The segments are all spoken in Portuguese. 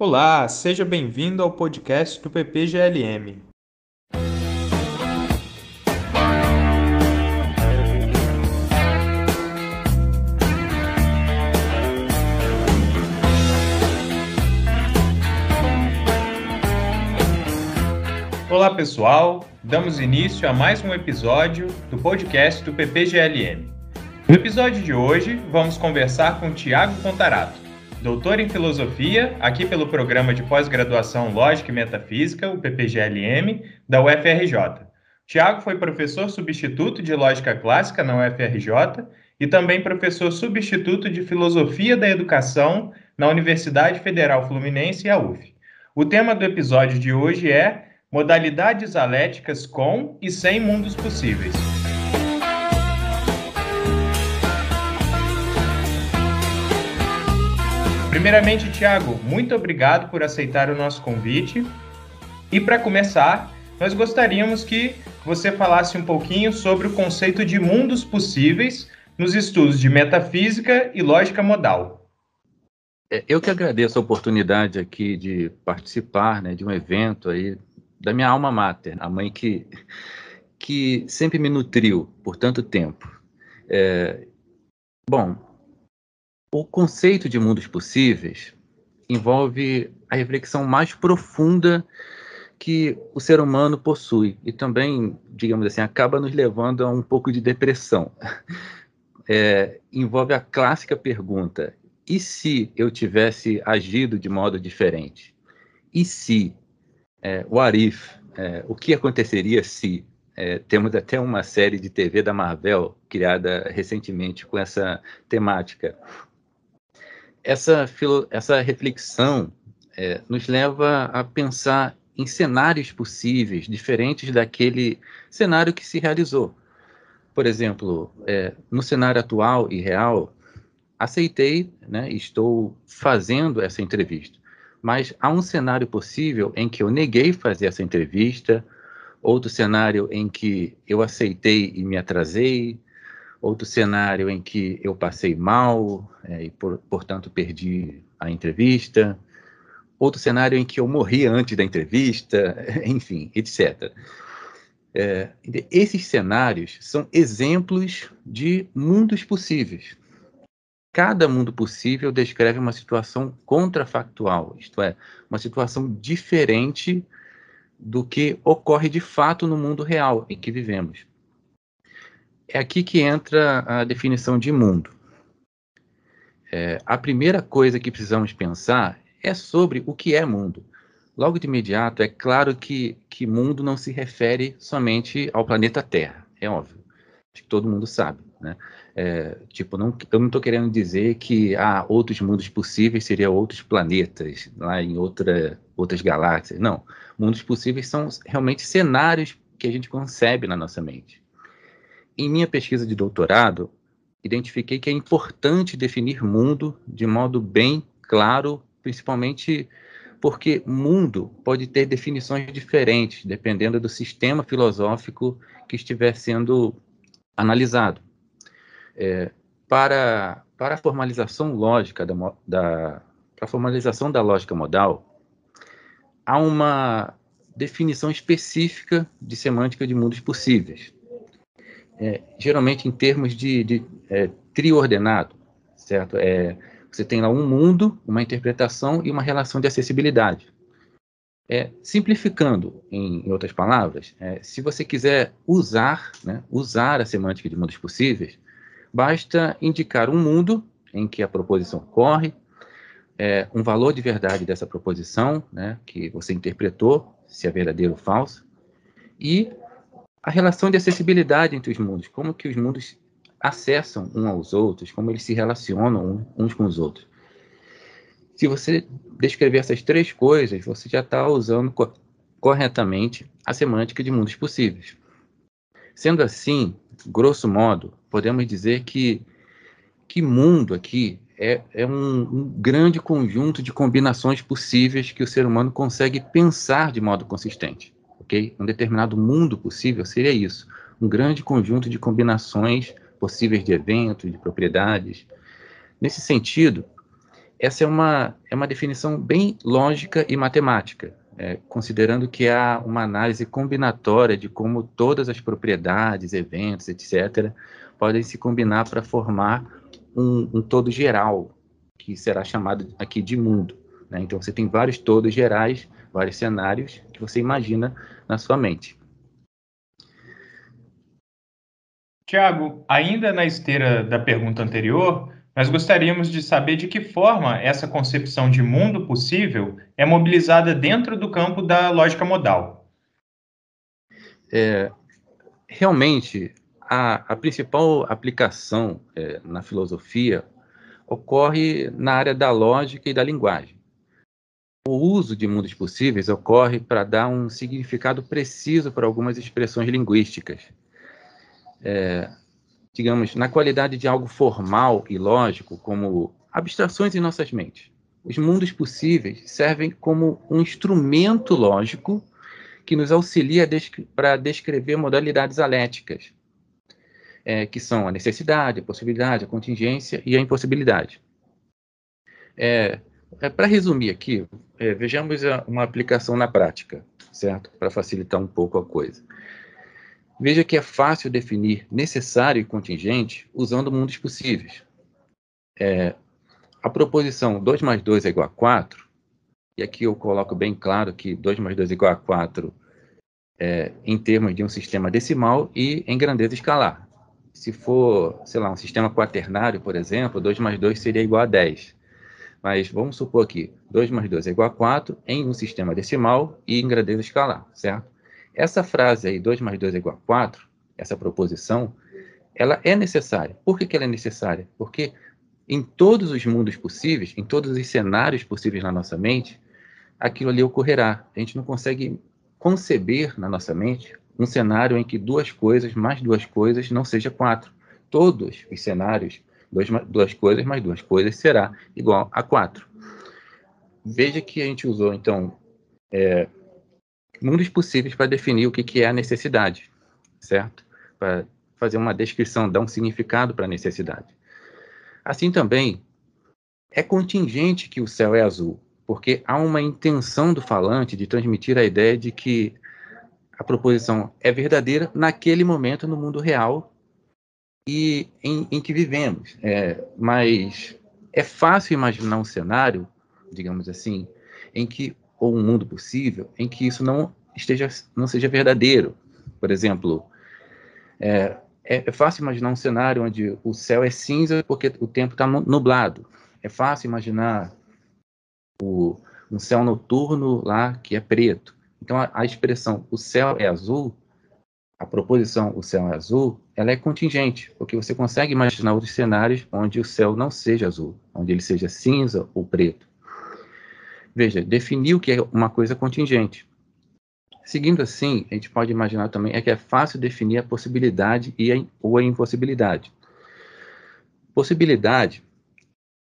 Olá, seja bem-vindo ao podcast do PPGLM. Olá pessoal, damos início a mais um episódio do podcast do PPGLM. No episódio de hoje, vamos conversar com Tiago Contarato, doutor em filosofia, aqui pelo programa de pós-graduação Lógica e Metafísica, o PPGLM, da UFRJ. Tiago foi professor substituto de Lógica Clássica na UFRJ e também professor substituto de Filosofia da Educação na Universidade Federal Fluminense e a UF. O tema do episódio de hoje é Modalidades Aléticas com e sem mundos possíveis. Primeiramente, Tiago, muito obrigado por aceitar o nosso convite. E para começar, nós gostaríamos que você falasse um pouquinho sobre o conceito de mundos possíveis nos estudos de metafísica e lógica modal. É, eu que agradeço a oportunidade aqui de participar né, de um evento aí da minha alma mater, a mãe que, que sempre me nutriu por tanto tempo. É, bom, o conceito de mundos possíveis envolve a reflexão mais profunda que o ser humano possui e também, digamos assim, acaba nos levando a um pouco de depressão. É, envolve a clássica pergunta: e se eu tivesse agido de modo diferente? E se? É, what if? É, o que aconteceria se? É, temos até uma série de TV da Marvel criada recentemente com essa temática essa, essa reflexão é, nos leva a pensar em cenários possíveis, diferentes daquele cenário que se realizou. Por exemplo, é, no cenário atual e real, aceitei, né, estou fazendo essa entrevista, mas há um cenário possível em que eu neguei fazer essa entrevista, outro cenário em que eu aceitei e me atrasei, outro cenário em que eu passei mal é, e, por, portanto, perdi a entrevista, outro cenário em que eu morri antes da entrevista, enfim, etc. É, esses cenários são exemplos de mundos possíveis. Cada mundo possível descreve uma situação contrafactual, isto é, uma situação diferente do que ocorre de fato no mundo real em que vivemos é aqui que entra a definição de mundo. É, a primeira coisa que precisamos pensar é sobre o que é mundo. Logo de imediato, é claro que, que mundo não se refere somente ao planeta Terra, é óbvio. Acho que todo mundo sabe. Né? É, tipo, não, eu não estou querendo dizer que há outros mundos possíveis, seriam outros planetas, lá em outra, outras galáxias. Não. Mundos possíveis são realmente cenários que a gente concebe na nossa mente. Em minha pesquisa de doutorado, identifiquei que é importante definir mundo de modo bem claro, principalmente porque mundo pode ter definições diferentes, dependendo do sistema filosófico que estiver sendo analisado. É, para, para a formalização lógica da, da, para a formalização da lógica modal, há uma definição específica de semântica de mundos possíveis é, geralmente em termos de, de é, triordenado, certo? É, você tem lá um mundo, uma interpretação e uma relação de acessibilidade. É, simplificando, em, em, outras palavras, é, se você quiser usar, né, usar a semântica de mundos possíveis, basta indicar um mundo em que a proposição corre, é, um valor de verdade dessa proposição, né, que você interpretou, se é verdadeiro ou falso, e a relação de acessibilidade entre os mundos, como que os mundos acessam uns aos outros, como eles se relacionam uns com os outros. Se você descrever essas três coisas, você já está usando co corretamente a semântica de mundos possíveis. Sendo assim, grosso modo, podemos dizer que, que mundo aqui é, é um, um grande conjunto de combinações possíveis que o ser humano consegue pensar de modo consistente ok? Um determinado mundo possível seria isso, um grande conjunto de combinações possíveis de eventos, de propriedades. Nesse sentido, essa é uma, é uma definição bem lógica e matemática, é, considerando que há uma análise combinatória de como todas as propriedades, eventos, etc., podem se combinar para formar um, um, todo geral, que será chamado aqui de mundo. Né? Então, você tem vários todos gerais, vários cenários que você imagina na sua mente. Tiago, ainda na esteira da pergunta anterior, nós gostaríamos de saber de que forma essa concepção de mundo possível é mobilizada dentro do campo da lógica modal. É, realmente, a, a, principal aplicação é, na filosofia ocorre na área da lógica e da linguagem. O uso de mundos possíveis ocorre para dar um significado preciso para algumas expressões linguísticas. É, digamos, na qualidade de algo formal e lógico, como abstrações em nossas mentes. Os mundos possíveis servem como um instrumento lógico que nos auxilia para descrever modalidades aléticas, é, que são a necessidade, a possibilidade, a contingência e a impossibilidade. É, é para resumir aqui, é, vejamos uma aplicação na prática, certo? Para facilitar um pouco a coisa. Veja que é fácil definir necessário e contingente usando mundos possíveis. É, a proposição 2 mais 2 é igual a 4, e aqui eu coloco bem claro que 2 mais 2 é igual a 4 é, em termos de um sistema decimal e em grandeza escalar. Se for, sei lá, um sistema quaternário, por exemplo, 2 mais 2 seria igual a 10. Mas vamos supor que 2 mais 2 é igual a 4 em um sistema decimal e em grandeza escalar, certo? Essa frase aí, 2 mais 2 é igual a 4, essa proposição, ela é necessária. Por que, que ela é necessária? Porque em todos os mundos possíveis, em todos os cenários possíveis na nossa mente, aquilo ali ocorrerá. A gente não consegue conceber na nossa mente um cenário em que duas coisas mais duas coisas não seja quatro. Todos os cenários, duas, duas coisas mais duas coisas será igual a quatro. Veja que a gente usou, então, é, mundos possíveis para definir o que, que é a necessidade, certo? Para fazer uma descrição, dar um significado para a necessidade. Assim também, é contingente que o céu é azul, porque há uma intenção do falante de transmitir a ideia de que a proposição é verdadeira naquele momento no mundo real e em, em que vivemos. É, mas é fácil imaginar um cenário, digamos assim, em que ou um mundo possível em que isso não esteja não seja verdadeiro. Por exemplo, é, é, é fácil imaginar um cenário onde o céu é cinza porque o tempo está nublado. É fácil imaginar o, um céu noturno lá que é preto. Então a, a expressão o céu é azul, a proposição o céu é azul, ela é contingente, porque você consegue imaginar outros cenários onde o céu não seja azul, onde ele seja cinza ou preto. Veja, definir o que é uma coisa contingente. Seguindo assim, a gente pode imaginar também é que é fácil definir a possibilidade e a, ou a impossibilidade. Possibilidade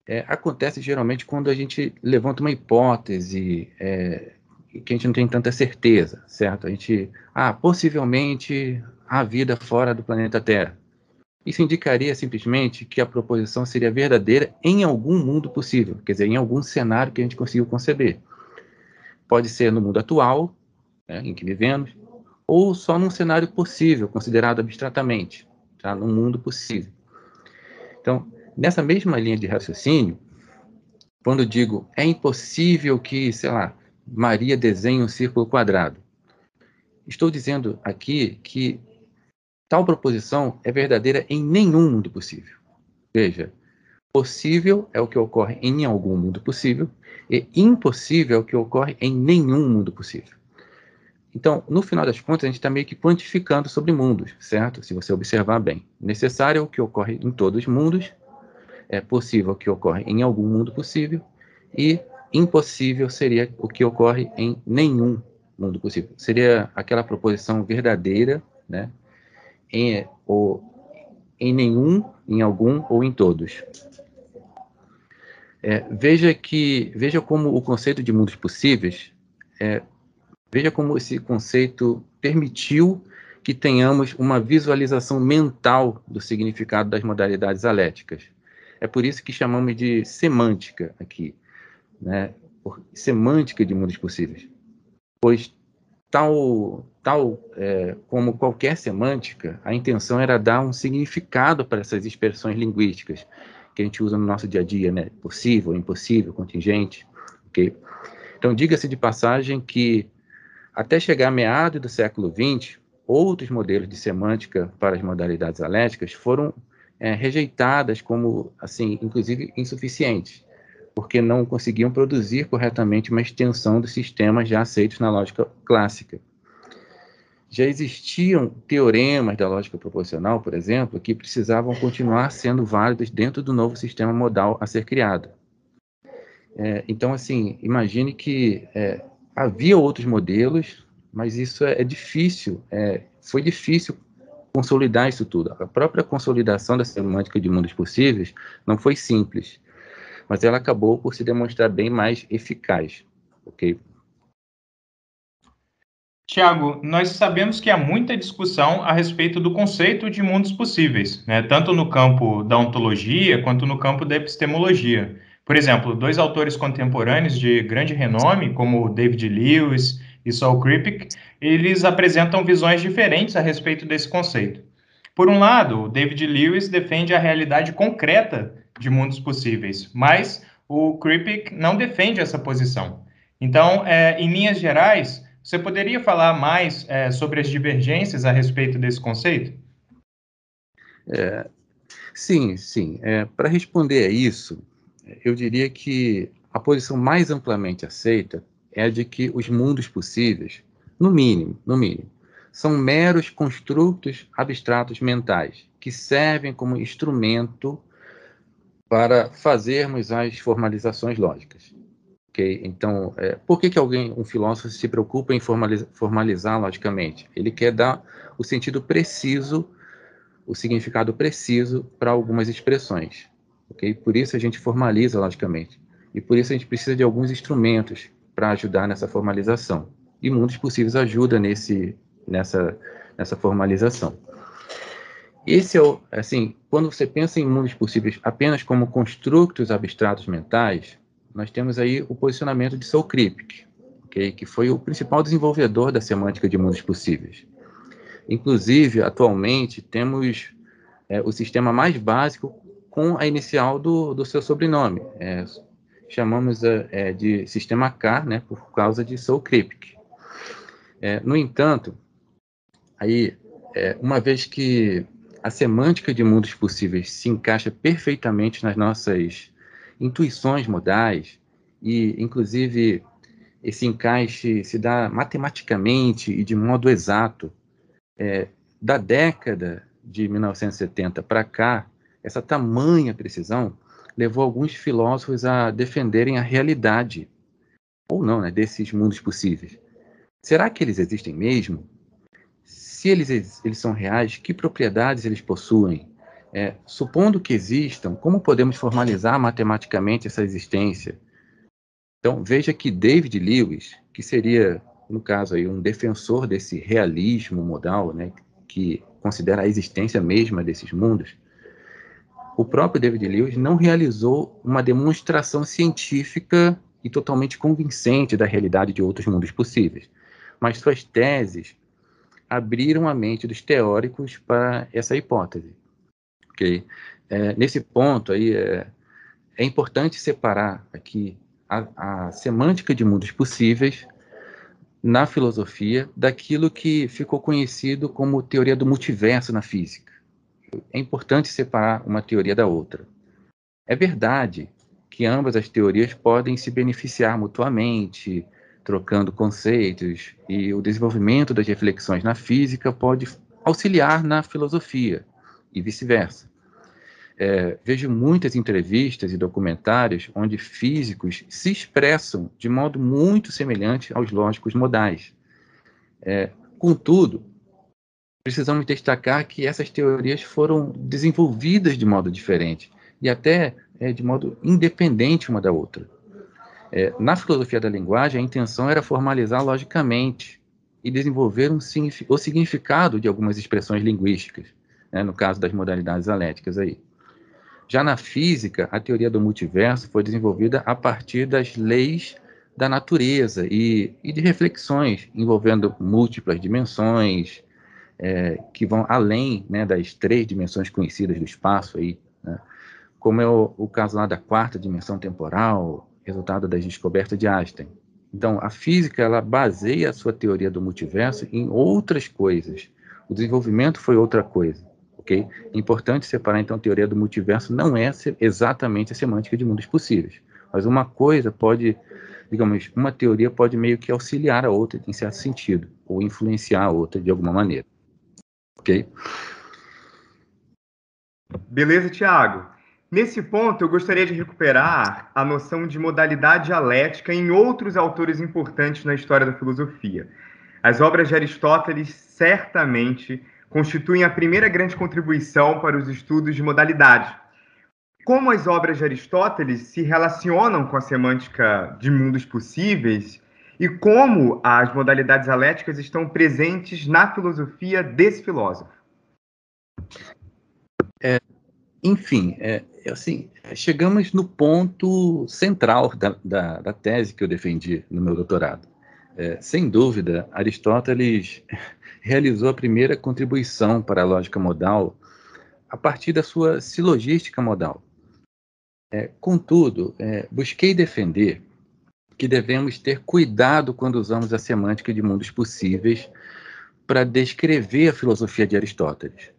é, acontece geralmente quando a gente levanta uma hipótese é, que a gente não tem tanta certeza, certo? A gente, ah, possivelmente há vida fora do planeta Terra. Isso indicaria simplesmente que a proposição seria verdadeira em algum mundo possível, quer dizer, em algum cenário que a gente conseguiu conceber. Pode ser no mundo atual, né, em que vivemos, ou só num cenário possível, considerado abstratamente, tá? num mundo possível. Então, nessa mesma linha de raciocínio, quando digo é impossível que, sei lá, Maria desenhe um círculo quadrado, estou dizendo aqui que Tal proposição é verdadeira em nenhum mundo possível. Veja, possível é o que ocorre em algum mundo possível e impossível é o que ocorre em nenhum mundo possível. Então, no final das contas, a gente está meio que quantificando sobre mundos, certo? Se você observar bem. Necessário é o que ocorre em todos os mundos, é possível o que ocorre em algum mundo possível, e impossível seria o que ocorre em nenhum mundo possível. Seria aquela proposição verdadeira, né? em, ou, em nenhum, em algum ou em todos. É, veja que veja como o conceito de mundos possíveis é, veja como esse conceito permitiu que tenhamos uma visualização mental do significado das modalidades aléticas. É por isso que chamamos de semântica aqui, né? semântica de mundos possíveis, pois tal, tal é, como qualquer semântica, a intenção era dar um significado para essas expressões linguísticas que a gente usa no nosso dia a dia, né? Possível, impossível, contingente, ok? Então, diga-se de passagem que até chegar a meados do século XX, outros modelos de semântica para as modalidades aléticas foram é, rejeitadas como, assim, inclusive insuficientes, porque não conseguiam produzir corretamente uma extensão dos sistemas já aceitos na lógica clássica. Já existiam teoremas da lógica proposicional, por exemplo, que precisavam continuar sendo válidos dentro do novo sistema modal a ser criado. É, então, assim, imagine que é, havia outros modelos, mas isso é, é difícil, é, foi difícil consolidar isso tudo. A própria consolidação da semântica de mundos possíveis não foi simples, mas ela acabou por se demonstrar bem mais eficaz, ok? Tiago, nós sabemos que há muita discussão a respeito do conceito de mundos possíveis, né? tanto no campo da ontologia quanto no campo da epistemologia. Por exemplo, dois autores contemporâneos de grande renome, como David Lewis e Saul Kripke, eles apresentam visões diferentes a respeito desse conceito. Por um lado, David Lewis defende a realidade concreta de mundos possíveis, mas o Kripke não defende essa posição. Então, é, em linhas gerais, você poderia falar mais é, sobre as divergências a respeito desse conceito? É, sim, sim. É, Para responder a isso, eu diria que a posição mais amplamente aceita é a de que os mundos possíveis, no mínimo, no mínimo, são meros construtos abstratos mentais que servem como instrumento para fazermos as formalizações lógicas. Okay? Então, é, por que, que alguém, um filósofo, se preocupa em formalizar, formalizar logicamente? Ele quer dar o sentido preciso, o significado preciso para algumas expressões ok? Por isso a gente formaliza logicamente. E por isso a gente precisa de alguns instrumentos para ajudar nessa formalização. E Mundos Possíveis ajuda nesse, nessa, nessa formalização. Esse é o, assim, quando você pensa em mundos possíveis apenas como construtos abstratos mentais, nós temos aí o posicionamento de Saul Kripke, okay? que foi o principal desenvolvedor da semântica de mundos possíveis. Inclusive, atualmente, temos é, o sistema mais básico com a inicial do, do seu sobrenome. É, chamamos é, é de sistema K, né, por causa de Soul Cryptic. É, no entanto, aí, é, uma vez que a semântica de mundos possíveis se encaixa perfeitamente nas nossas intuições modais e, inclusive, esse encaixe se dá matematicamente e de modo exato. É, da década de 1970 para cá, essa tamanha precisão levou alguns filósofos a defenderem a realidade, ou não, né, desses mundos possíveis. Será que eles existem mesmo? Se eles, eles são reais, que propriedades eles possuem? É, supondo que existam, como podemos formalizar matematicamente essa existência? Então, veja que David Lewis, que seria, no caso aí, um defensor desse realismo modal, né, que considera a existência mesma desses mundos, o próprio David Lewis não realizou uma demonstração científica e totalmente convincente da realidade de outros mundos possíveis, mas suas teses abriram a mente dos teóricos para essa hipótese. Okay? É, nesse ponto aí é, é, importante separar aqui a, a semântica de mundos possíveis na filosofia daquilo que ficou conhecido como teoria do multiverso na física é importante separar uma teoria da outra. É verdade que ambas as teorias podem se beneficiar mutuamente, trocando conceitos, e o desenvolvimento das reflexões na física pode auxiliar na filosofia, e vice-versa. É, vejo muitas entrevistas e documentários onde físicos se expressam de modo muito semelhante aos lógicos modais. É, contudo, precisamos destacar que essas teorias foram desenvolvidas de modo diferente e até é, de modo independente uma da outra. É, na filosofia da linguagem, a intenção era formalizar logicamente e desenvolver um, o significado de algumas expressões linguísticas, né, no caso das modalidades aléticas aí. Já na física, a teoria do multiverso foi desenvolvida a partir das leis da natureza e, e de reflexões envolvendo múltiplas dimensões, é, que vão além né, das três dimensões conhecidas do espaço, aí, né, como é o, o, caso lá da quarta dimensão temporal, resultado das descobertas de Einstein. Então, a física ela baseia a sua teoria do multiverso em outras coisas. O desenvolvimento foi outra coisa, ok? É importante separar, então, a teoria do multiverso não é exatamente a semântica de mundos possíveis, mas uma coisa pode digamos, uma teoria pode meio que auxiliar a outra em certo sentido, ou influenciar a outra de alguma maneira. Ok? Beleza, Tiago. Nesse ponto, eu gostaria de recuperar a noção de modalidade dialética em outros autores importantes na história da filosofia. As obras de Aristóteles certamente constituem a primeira grande contribuição para os estudos de modalidade, como as obras de Aristóteles se relacionam com a semântica de mundos possíveis e como as modalidades dialéticas estão presentes na filosofia desse filósofo. É, enfim, é assim, chegamos no ponto central da, da, da, tese que eu defendi no meu doutorado. É, sem dúvida, Aristóteles realizou a primeira contribuição para a lógica modal a partir da sua silogística modal. É, contudo, é, busquei defender que devemos ter cuidado quando usamos a semântica de mundos possíveis para descrever a filosofia de Aristóteles.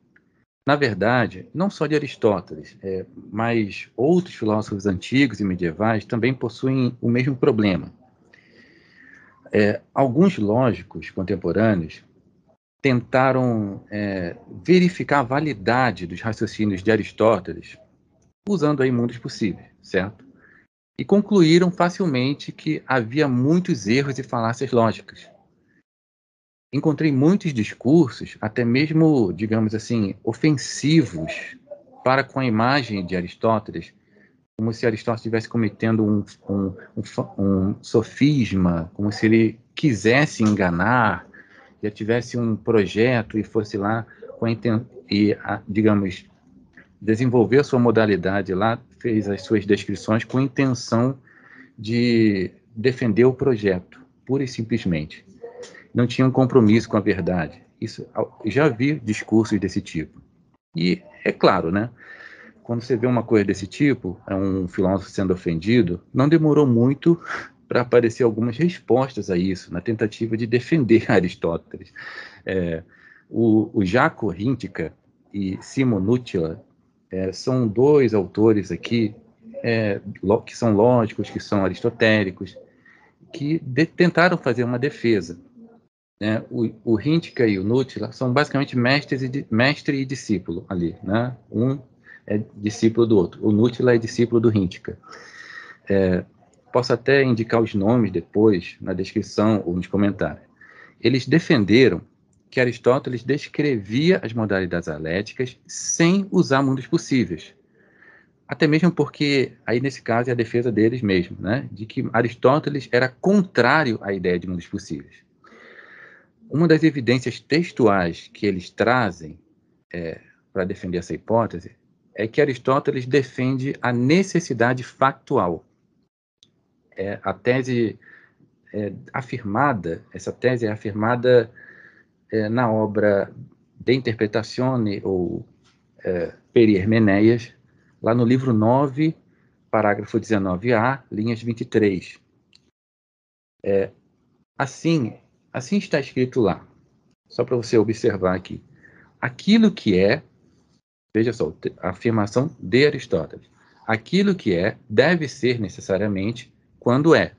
Na verdade, não só de Aristóteles, é, mas outros filósofos antigos e medievais também possuem o mesmo problema. É, alguns lógicos contemporâneos tentaram é, verificar a validade dos raciocínios de Aristóteles usando aí mundos possíveis, certo? E concluíram facilmente que havia muitos erros e falácias lógicas. Encontrei muitos discursos, até mesmo, digamos assim, ofensivos para com a imagem de Aristóteles, como se Aristóteles estivesse cometendo um, um, um, um sofisma, como se ele quisesse enganar, já tivesse um projeto e fosse lá com a, e, digamos, desenvolveu a sua modalidade lá, fez as suas descrições com intenção de defender o projeto, pura e simplesmente. Não tinha um compromisso com a verdade. Isso, já vi discursos desse tipo. E é claro, né? Quando você vê uma coisa desse tipo, é um filósofo sendo ofendido, não demorou muito para aparecer algumas respostas a isso, na tentativa de defender Aristóteles. É, o, o Jaco Rintica e Simon Nutila é, são dois autores aqui é, que são lógicos, que são aristotélicos, que de, tentaram fazer uma defesa. Né? O, o e o Nutila são basicamente mestres e, mestre e discípulo ali. Né? Um é discípulo do outro. O Nutila é discípulo do Hintica. É, posso até indicar os nomes depois, na descrição ou nos comentários. Eles defenderam que Aristóteles descrevia as modalidades dialéticas sem usar mundos possíveis. Até mesmo porque, aí nesse caso, é a defesa deles mesmo, né? de que Aristóteles era contrário à ideia de mundos possíveis. Uma das evidências textuais que eles trazem é, para defender essa hipótese é que Aristóteles defende a necessidade factual. É, a tese é, afirmada, essa tese é afirmada é, na obra De Interpretazione, ou é, Hermeneias, lá no livro 9, parágrafo 19a, linhas 23. É, assim, assim está escrito lá, só para você observar aqui. Aquilo que é, veja só, a afirmação de Aristóteles. Aquilo que é deve ser necessariamente quando é.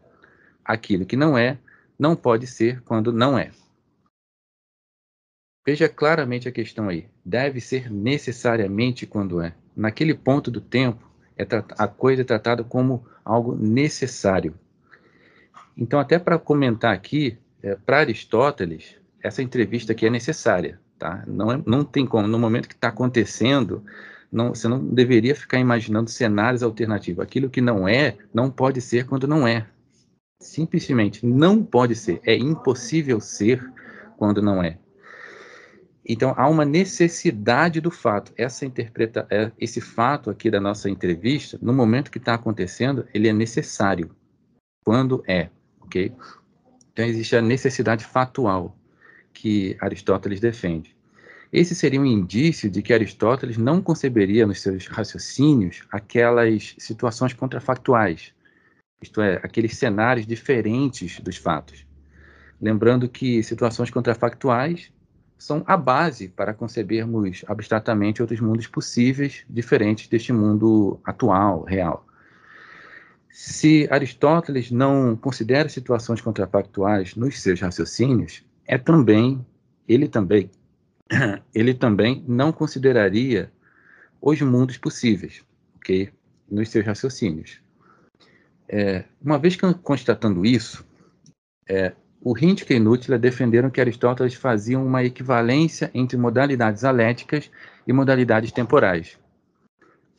Aquilo que não é, não pode ser quando não é. Veja claramente a questão aí. Deve ser necessariamente quando é. Naquele ponto do tempo, é a coisa é tratada como algo necessário. Então, até para comentar aqui, é, para Aristóteles, essa entrevista aqui é necessária. Tá? Não, é, não tem como, no momento que está acontecendo, não, você não deveria ficar imaginando cenários alternativos. Aquilo que não é, não pode ser quando não é. Simplesmente não pode ser. É impossível ser quando não é. então há uma necessidade do fato. Essa interpreta, é, esse fato aqui da nossa entrevista, no momento que está acontecendo, ele é necessário. Quando é, ok? Então existe a necessidade fatual que Aristóteles defende. Esse seria um indício de que Aristóteles não conceberia nos seus raciocínios aquelas situações contrafactuais, isto é, aqueles cenários diferentes dos fatos. Lembrando que situações contrafactuais são a base para concebermos abstratamente outros mundos possíveis, diferentes deste mundo atual, real. Se Aristóteles não considera situações contrafactuais nos seus raciocínios, é também ele também ele também não consideraria os mundos possíveis, ok, nos seus raciocínios. É, uma vez constatando isso, é, o Hintke e Nutila defenderam que Aristóteles fazia uma equivalência entre modalidades aléticas e modalidades temporais.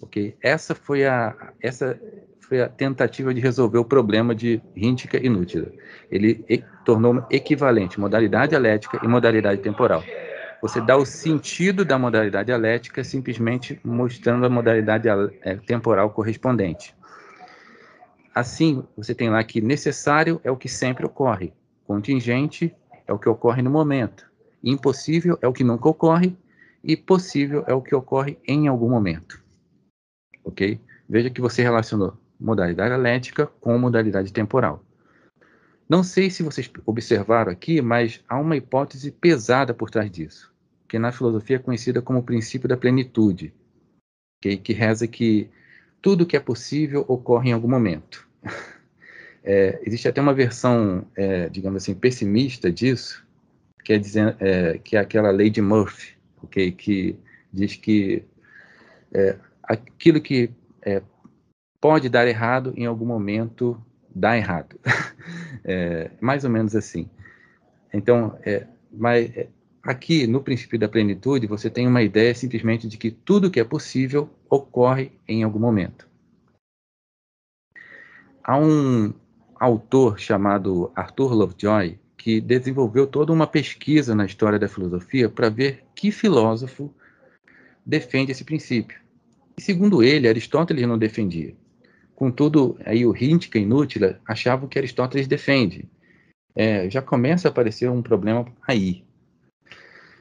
Ok? Essa foi a essa foi a tentativa de resolver o problema de e Nutila. Ele e, tornou equivalente modalidade alética e modalidade temporal. Você dá o sentido da modalidade alética simplesmente mostrando a modalidade é, temporal correspondente. Assim, você tem lá que necessário é o que sempre ocorre, Contingente é o que ocorre no momento. Impossível é o que nunca ocorre. E possível é o que ocorre em algum momento. Ok? Veja que você relacionou modalidade elétrica com modalidade temporal. Não sei se vocês observaram aqui, mas há uma hipótese pesada por trás disso, que na filosofia é conhecida como o princípio da plenitude, okay? que reza que tudo que é possível ocorre em algum momento. É, existe até uma versão, é, digamos assim, pessimista disso, que é, dizendo, é, que é aquela lei de Murphy, okay, que diz que é, aquilo que é, pode dar errado, em algum momento dá errado. É, mais ou menos assim. Então, mas aqui no princípio da plenitude, você tem uma ideia simplesmente de que tudo que é possível ocorre em algum momento. Há um, autor chamado Arthur Lovejoy que desenvolveu toda uma pesquisa na história da filosofia para ver que filósofo defende esse princípio. E segundo ele, Aristóteles não defendia. Contudo, aí o Hintke e Nutila achavam que Aristóteles defende. É, já começa a aparecer um problema aí.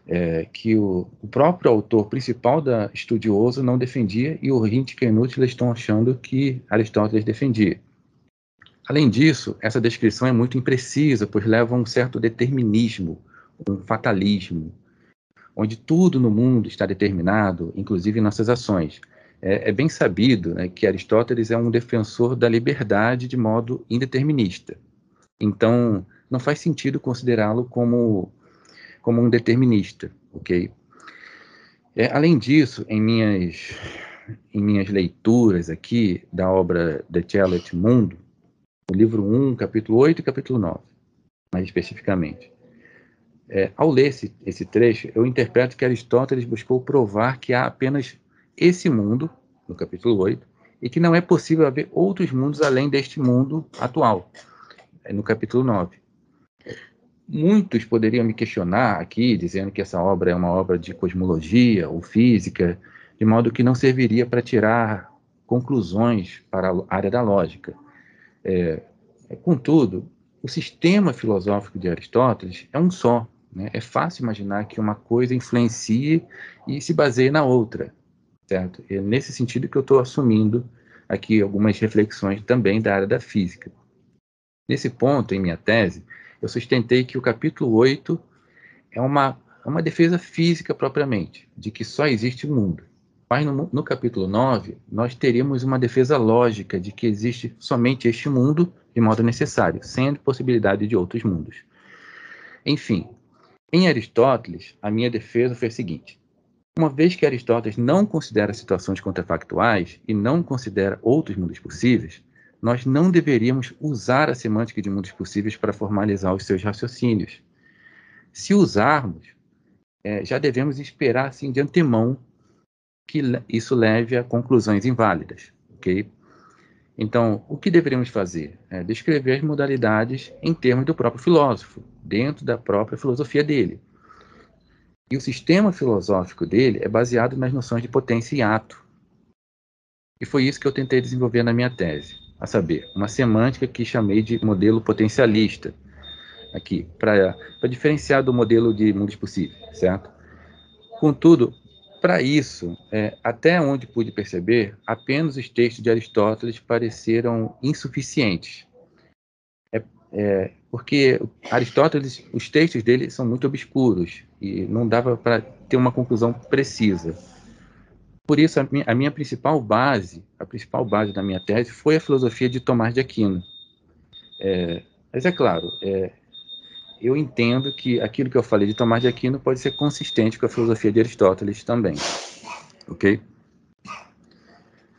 É, que o, o, próprio autor principal da estudioso não defendia e o Hintke e Nutila estão achando que Aristóteles defendia. Além disso, essa descrição é muito imprecisa, pois leva a um certo determinismo, um fatalismo, onde tudo no mundo está determinado, inclusive nossas ações. É, é bem sabido né, que Aristóteles é um defensor da liberdade de modo indeterminista. Então, não faz sentido considerá-lo como, como um determinista, ok? É, além disso, em minhas, em minhas leituras aqui da obra The Cellet Mundo, o livro 1, capítulo 8 e capítulo 9, mais especificamente. É, ao ler esse, esse trecho, eu interpreto que Aristóteles buscou provar que há apenas esse mundo, no capítulo 8, e que não é possível haver outros mundos além deste mundo atual, é, no capítulo 9. Muitos poderiam me questionar aqui, dizendo que essa obra é uma obra de cosmologia ou física, de modo que não serviria para tirar conclusões para a área da lógica. É, contudo, o sistema filosófico de Aristóteles é um só. Né? É fácil imaginar que uma coisa influencie e se baseie na outra, certo? É nesse sentido que eu estou assumindo aqui algumas reflexões também da área da física. Nesse ponto, em minha tese, eu sustentei que o capítulo 8 é uma, uma defesa física propriamente, de que só existe o mundo. Mas no, no, capítulo 9, nós teríamos uma defesa lógica de que existe somente este mundo de modo necessário, sem possibilidade de outros mundos. Enfim, em Aristóteles, a minha defesa foi a seguinte: uma vez que Aristóteles não considera situações contrafactuais e não considera outros mundos possíveis, nós não deveríamos usar a semântica de mundos possíveis para formalizar os seus raciocínios. Se usarmos, é, já devemos esperar assim de antemão que isso leve a conclusões inválidas, ok? Então, o que deveríamos fazer? É descrever as modalidades em termos do próprio filósofo, dentro da própria filosofia dele. E o sistema filosófico dele é baseado nas noções de potência e ato. E foi isso que eu tentei desenvolver na minha tese, a saber, uma semântica que chamei de modelo potencialista, aqui, para diferenciar do modelo de mundos possíveis, certo? Contudo, para isso, é, até onde pude perceber, apenas os textos de Aristóteles pareceram insuficientes. É, é, porque Aristóteles, os textos dele são muito obscuros e não dava para ter uma conclusão precisa. Por isso, a minha, a minha, principal base, a principal base da minha tese foi a filosofia de Tomás de Aquino. É, mas é claro, é, eu entendo que aquilo que eu falei de Tomás de Aquino pode ser consistente com a filosofia de Aristóteles também. Ok?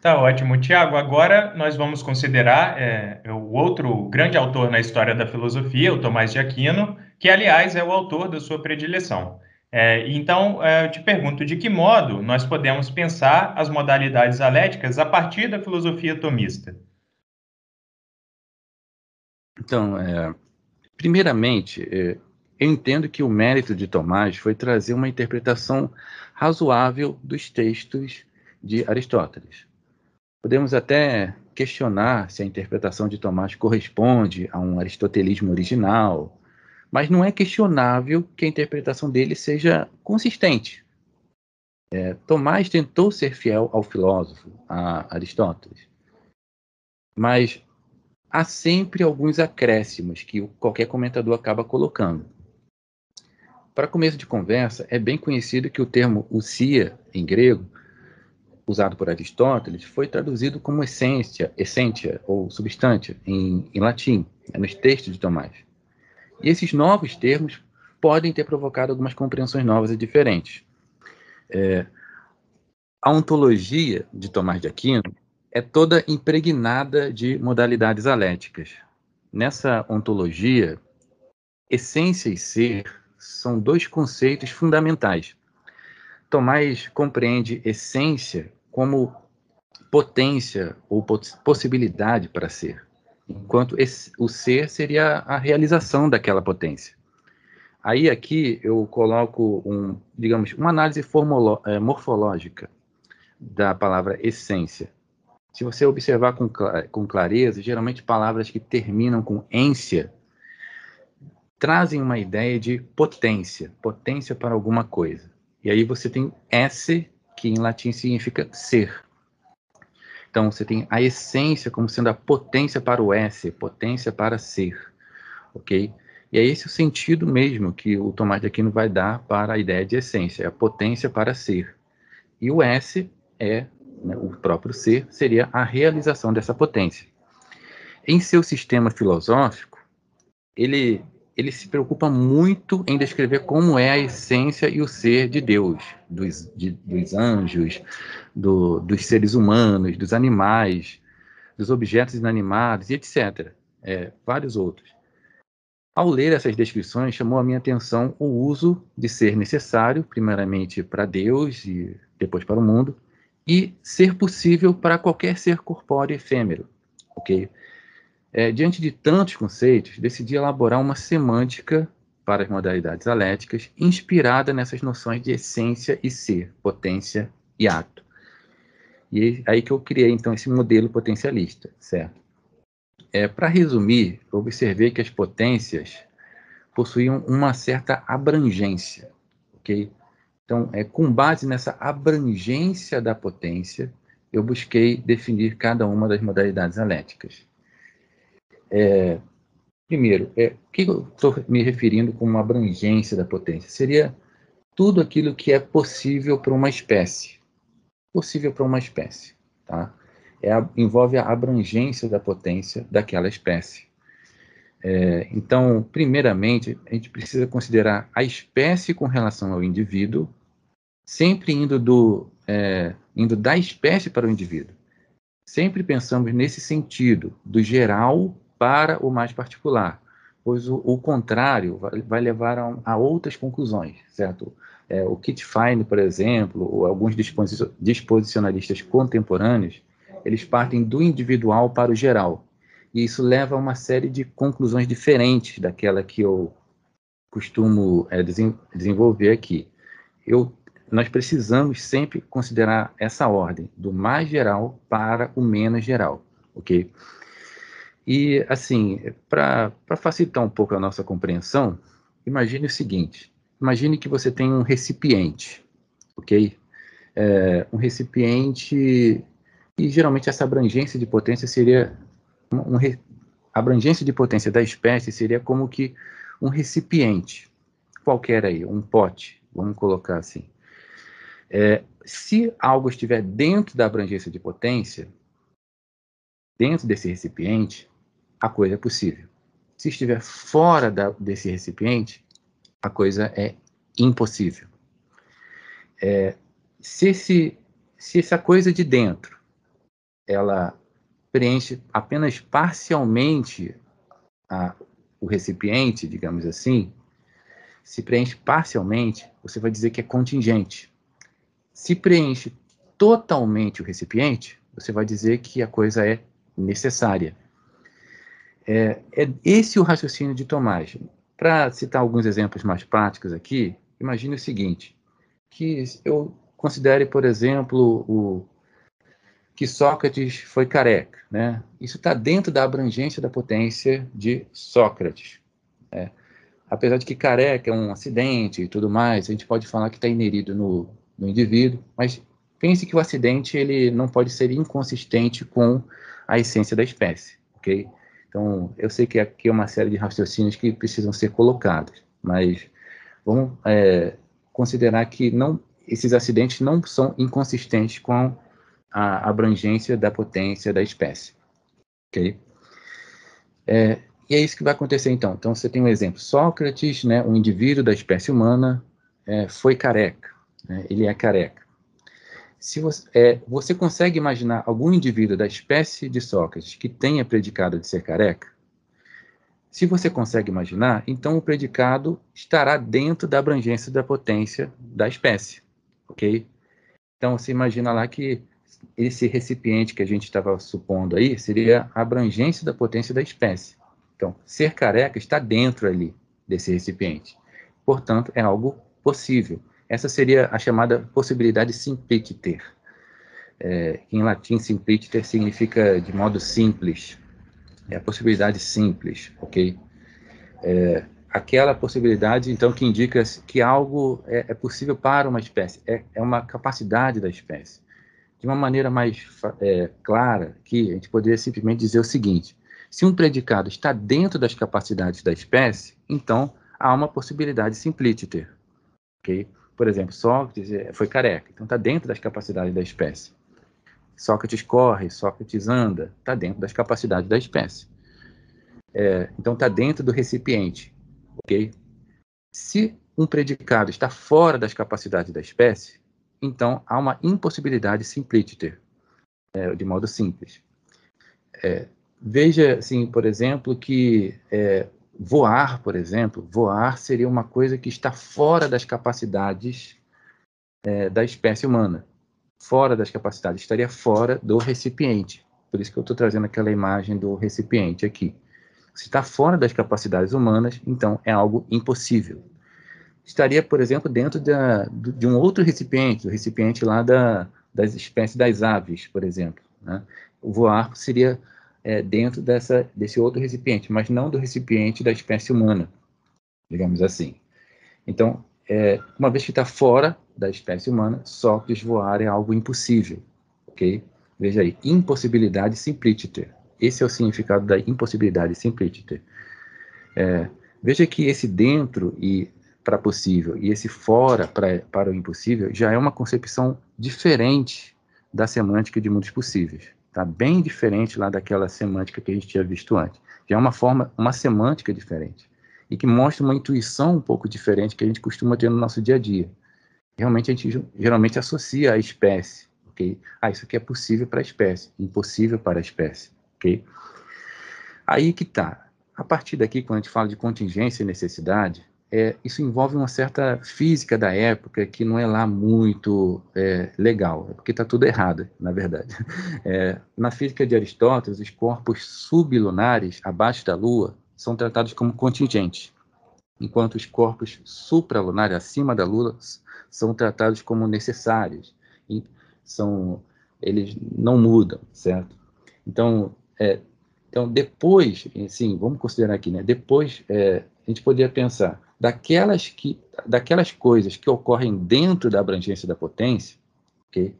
Tá ótimo, Tiago. Agora nós vamos considerar é, o outro grande autor na história da filosofia, o Tomás de Aquino, que, aliás, é o autor da sua predileção. É, então, é, eu te pergunto de que modo nós podemos pensar as modalidades aléticas a partir da filosofia tomista? Então, é, primeiramente, é, eu entendo que o mérito de Tomás foi trazer uma interpretação razoável dos textos de Aristóteles. Podemos até questionar se a interpretação de Tomás corresponde a um aristotelismo original, mas não é questionável que a interpretação dele seja consistente. É, Tomás tentou ser fiel ao filósofo, a Aristóteles, mas há sempre alguns acréscimos que qualquer comentador acaba colocando. Para começo de conversa, é bem conhecido que o termo usia, em grego, usado por Aristóteles foi traduzido como essência, essência ou substância em, em latim, né, nos textos de Tomás. E esses novos termos podem ter provocado algumas compreensões novas e diferentes. É, a ontologia de Tomás de Aquino é toda impregnada de modalidades aléticas. Nessa ontologia, essência e ser são dois conceitos fundamentais. Tomás compreende essência como potência ou possibilidade para ser, enquanto esse, o ser seria a realização daquela potência. Aí aqui eu coloco um, digamos, uma análise é, morfológica da palavra essência. Se você observar com, com clareza, geralmente palavras que terminam com ência trazem uma ideia de potência, potência para alguma coisa. E aí você tem esse que em latim significa ser. Então, você tem a essência como sendo a potência para o S, potência para ser, ok? E é esse o sentido mesmo que o Tomás de Aquino vai dar para a ideia de essência, é a potência para ser. E o S é, né, o próprio ser, seria a realização dessa potência. Em seu sistema filosófico, ele ele se preocupa muito em descrever como é a essência e o ser de Deus, dos, de, dos anjos, do, dos seres humanos, dos animais, dos objetos inanimados e etc. É, vários outros. Ao ler essas descrições, chamou a minha atenção o uso de ser necessário, primeiramente para Deus e depois para o mundo, e ser possível para qualquer ser corpóreo efêmero. ok? É, diante de tantos conceitos, decidi elaborar uma semântica para as modalidades aléticas inspirada nessas noções de essência e ser, potência e ato. E aí que eu criei, então, esse modelo potencialista, certo? É, para resumir, observei que as potências possuíam uma certa abrangência, ok? Então, é, com base nessa abrangência da potência, eu busquei definir cada uma das modalidades aléticas. É, primeiro, é, o que eu estou me referindo com uma abrangência da potência? Seria tudo aquilo que é possível para uma espécie. Possível para uma espécie. Tá? É, envolve a abrangência da potência daquela espécie. É, então, primeiramente, a gente precisa considerar a espécie com relação ao indivíduo, sempre indo, do, é, indo da espécie para o indivíduo. Sempre pensamos nesse sentido, do geral para o mais particular, pois o, o contrário vai, vai levar a, a, outras conclusões, certo? É, o Kit Fine, por exemplo, ou alguns disposicionalistas contemporâneos, eles partem do individual para o geral, e isso leva a uma série de conclusões diferentes daquela que eu costumo é, desenvolver aqui. eu, nós precisamos sempre considerar essa ordem, do mais geral para o menos geral, ok? E, assim, para facilitar um pouco a nossa compreensão, imagine o seguinte, imagine que você tem um recipiente, ok? É, um recipiente, e geralmente essa abrangência de potência seria, um, um, abrangência de potência da espécie seria como que um recipiente, qualquer aí, um pote, vamos colocar assim. É, se algo estiver dentro da abrangência de potência, dentro desse recipiente, a coisa é possível. Se estiver fora da, desse recipiente, a coisa é impossível. É, se, esse, se essa coisa de dentro ela preenche apenas parcialmente a, o recipiente, digamos assim, se preenche parcialmente, você vai dizer que é contingente. Se preenche totalmente o recipiente, você vai dizer que a coisa é necessária. É, é esse o raciocínio de Tomás. Para citar alguns exemplos mais práticos aqui, imagine o seguinte, que eu considere, por exemplo, o, que Sócrates foi careca. Né? Isso está dentro da abrangência da potência de Sócrates. Né? Apesar de que careca é um acidente e tudo mais, a gente pode falar que está inerido no, no indivíduo, mas pense que o acidente ele não pode ser inconsistente com a essência da espécie, ok? Então, eu sei que aqui é uma série de raciocínios que precisam ser colocados, mas vamos é, considerar que não, esses acidentes não são inconsistentes com a abrangência da potência da espécie. Ok? É, e é isso que vai acontecer então. Então, você tem um exemplo. Sócrates, né, um indivíduo da espécie humana, é, foi careca. Né, ele é careca. Se você, é, você consegue imaginar algum indivíduo da espécie de Sócrates que tenha predicado de ser careca? Se você consegue imaginar, então o predicado estará dentro da abrangência da potência da espécie, ok? Então você imagina lá que esse recipiente que a gente estava supondo aí seria a abrangência da potência da espécie. Então, ser careca está dentro ali desse recipiente. Portanto, é algo possível. Essa seria a chamada possibilidade simpliciter. É, em latim, simpliciter significa de modo simples. É a possibilidade simples, ok? É, aquela possibilidade, então, que indica que algo é, é possível para uma espécie, é, é, uma capacidade da espécie. De uma maneira mais é, clara, que a gente poderia simplesmente dizer o seguinte: se um predicado está dentro das capacidades da espécie, então há uma possibilidade simpliciter, ok? Por exemplo, Sócrates é, foi careca, então está dentro das capacidades da espécie. Sócrates corre, Sócrates anda, está dentro das capacidades da espécie. É, então está dentro do recipiente, ok? Se um predicado está fora das capacidades da espécie, então há uma impossibilidade simpliciter, é, de modo simples. É, veja, assim, por exemplo, que é, voar, por exemplo, voar seria uma coisa que está fora das capacidades é, da espécie humana. Fora das capacidades, estaria fora do recipiente. Por isso que eu estou trazendo aquela imagem do recipiente aqui. Se está fora das capacidades humanas, então é algo impossível. Estaria, por exemplo, dentro da, de um outro recipiente, o recipiente lá da, das espécies das aves, por exemplo. Né? Voar seria é, dentro dessa, desse outro recipiente, mas não do recipiente da espécie humana, digamos assim. Então, é, uma vez que está fora da espécie humana, Sócrates voar é algo impossível, ok? Veja aí, impossibilidade simpliciter. Esse é o significado da impossibilidade simpliciter. É, veja que esse dentro e para possível e esse fora pra, para o impossível já é uma concepção diferente da semântica de mundos possíveis. Está bem diferente lá daquela semântica que a gente tinha visto antes. Já é uma forma, uma semântica diferente. E que mostra uma intuição um pouco diferente que a gente costuma ter no nosso dia a dia. Realmente a gente geralmente associa a espécie, ok? Ah, isso aqui é possível para a espécie, impossível para a espécie, ok? Aí que tá. A partir daqui, quando a gente fala de contingência e necessidade, é, isso envolve uma certa física da época que não é lá muito é, legal, é porque está tudo errado, na verdade. É, na física de Aristóteles, os corpos sublunares, abaixo da Lua, são tratados como contingentes. enquanto os corpos supralunares, acima da Lua, são tratados como necessários. São, eles não mudam, certo? Então, é, então depois, assim, vamos considerar aqui, né? Depois, é, a gente poderia pensar daquelas que, daquelas coisas que ocorrem dentro da abrangência da potência, ok?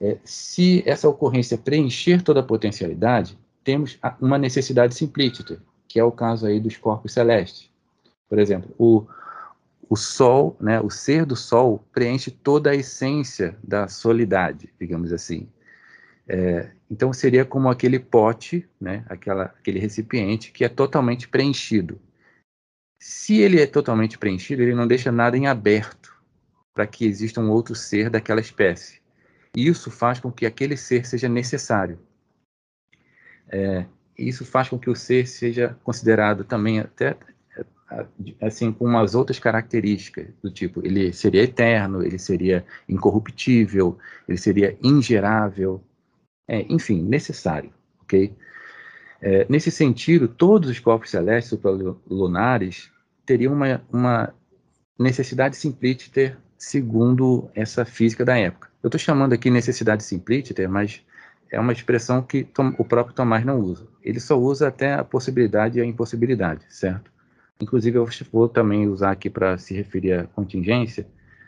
É, se essa ocorrência preencher toda a potencialidade, temos uma necessidade simplícita, que é o caso aí dos corpos celestes. Por exemplo, o, o Sol, né, o ser do Sol preenche toda a essência da solidade, digamos assim. É, então seria como aquele pote, né, aquela, aquele recipiente que é totalmente preenchido. Se ele é totalmente preenchido, ele não deixa nada em aberto para que exista um outro ser daquela espécie. Isso faz com que aquele ser seja necessário. É, isso faz com que o ser seja considerado também até assim com umas outras características do tipo ele seria eterno, ele seria incorruptível, ele seria ingerável, é, enfim, necessário, ok? É, nesse sentido, todos os corpos celestes supralunares teriam uma, uma necessidade simplícita segundo essa física da época. Eu estou chamando aqui necessidade simplícita, mas é uma expressão que o próprio Tomás não usa. Ele só usa até a possibilidade e a impossibilidade, certo? Inclusive, eu vou também usar aqui para se referir à contingência,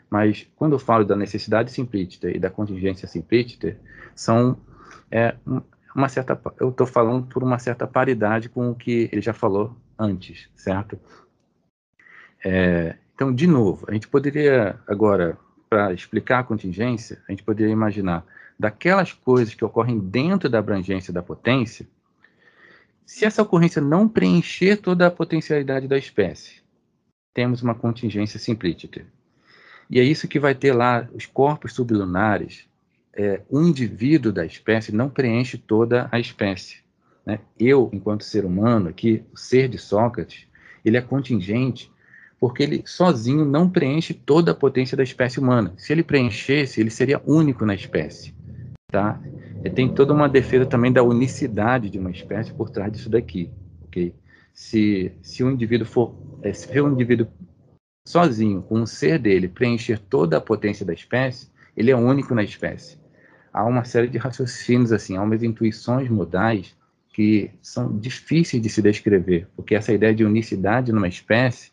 mas quando eu falo da necessidade simplícita e da contingência simplícita, são é, uma certa, eu estou falando por uma certa paridade com o que ele já falou antes, certo? É, então, de novo, a gente poderia agora, para explicar a contingência, a gente poderia imaginar daquelas coisas que ocorrem dentro da abrangência da potência, se essa ocorrência não preencher toda a potencialidade da espécie, temos uma contingência simplítica. E é isso que vai ter lá os corpos sublunares. É, um indivíduo da espécie não preenche toda a espécie. Né? Eu, enquanto ser humano, aqui, o ser de Sócrates, ele é contingente porque ele sozinho não preenche toda a potência da espécie humana. Se ele preenchesse, ele seria único na espécie. Tá? E tem toda uma defesa também da unicidade de uma espécie por trás disso daqui, ok? Se, se um indivíduo for, é, se um indivíduo sozinho, com um ser dele, preencher toda a potência da espécie, ele é único na espécie. Há uma série de raciocínios, assim, há umas intuições modais que são difíceis de se descrever, porque essa ideia de unicidade numa espécie,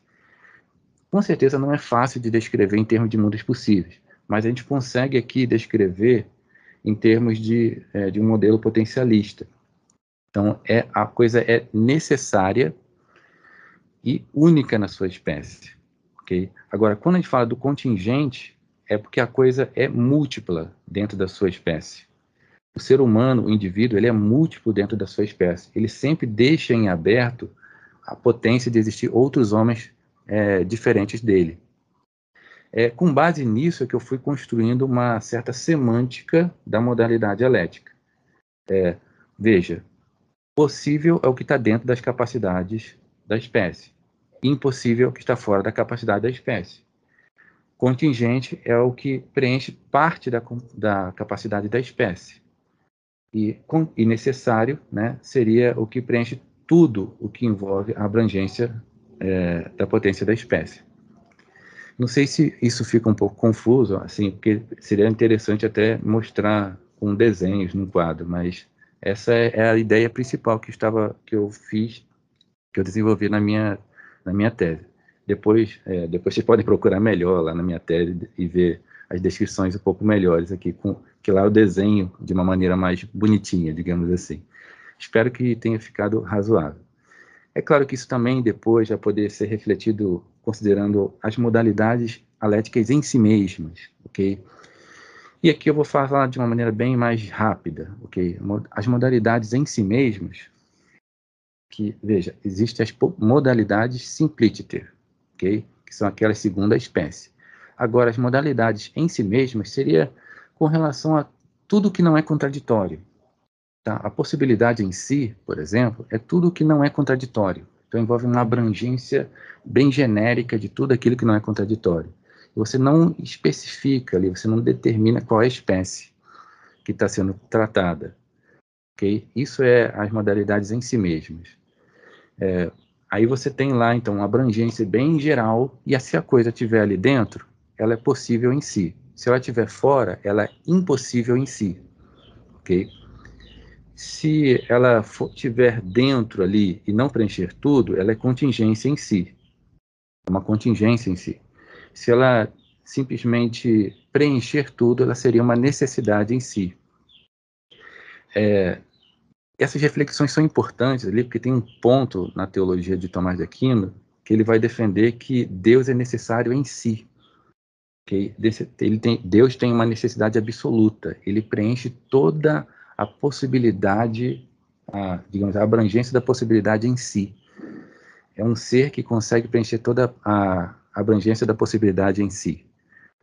com certeza não é fácil de descrever em termos de mundos possíveis, mas a gente consegue aqui descrever em termos de, é, de um modelo potencialista. Então, é, a coisa é necessária e única na sua espécie. Okay? Agora, quando a gente fala do contingente, é porque a coisa é múltipla dentro da sua espécie. O ser humano, o indivíduo, ele é múltiplo dentro da sua espécie. Ele sempre deixa em aberto a potência de existir outros homens é, diferentes dele. É, com base nisso é que eu fui construindo uma certa semântica da modalidade elétrica. É, veja, possível é o que está dentro das capacidades da espécie. Impossível é o que está fora da capacidade da espécie. Contingente é o que preenche parte da, da capacidade da espécie. E, com, e necessário né, seria o que preenche tudo o que envolve a abrangência é, da potência da espécie. Não sei se isso fica um pouco confuso, assim, porque seria interessante até mostrar com desenhos no quadro, mas essa é, é a ideia principal que estava que eu fiz, que eu desenvolvi na minha na minha tese. Depois, é, depois vocês podem procurar melhor lá na minha tese e ver as descrições um pouco melhores aqui, com que lá eu desenho de uma maneira mais bonitinha, digamos assim. Espero que tenha ficado razoável. É claro que isso também depois vai poder ser refletido considerando as modalidades aléticas em si mesmas, ok? E aqui eu vou falar de uma maneira bem mais rápida, ok? As modalidades em si mesmas, que, veja, existem as modalidades simpliciter, ok? Que são aquelas segunda espécie. Agora, as modalidades em si mesmas seria com relação a tudo que não é contraditório. Tá? A possibilidade em si, por exemplo, é tudo que não é contraditório. Então envolve uma abrangência bem genérica de tudo aquilo que não é contraditório. Você não especifica ali, você não determina qual é a espécie que está sendo tratada. Okay? Isso é as modalidades em si mesmas. É, Aí você tem lá, então, uma abrangência bem geral, e se a coisa estiver ali dentro, ela é possível em si. Se ela estiver fora, ela é impossível em si. Ok? Se ela estiver dentro ali e não preencher tudo, ela é contingência em si. É uma contingência em si. Se ela simplesmente preencher tudo, ela seria uma necessidade em si. É, essas reflexões são importantes ali, porque tem um ponto na teologia de Tomás de Aquino que ele vai defender que Deus é necessário em si. Ele tem, Deus tem uma necessidade absoluta, ele preenche toda a possibilidade, a, digamos, a abrangência da possibilidade em si. É um ser que consegue preencher toda a abrangência da possibilidade em si.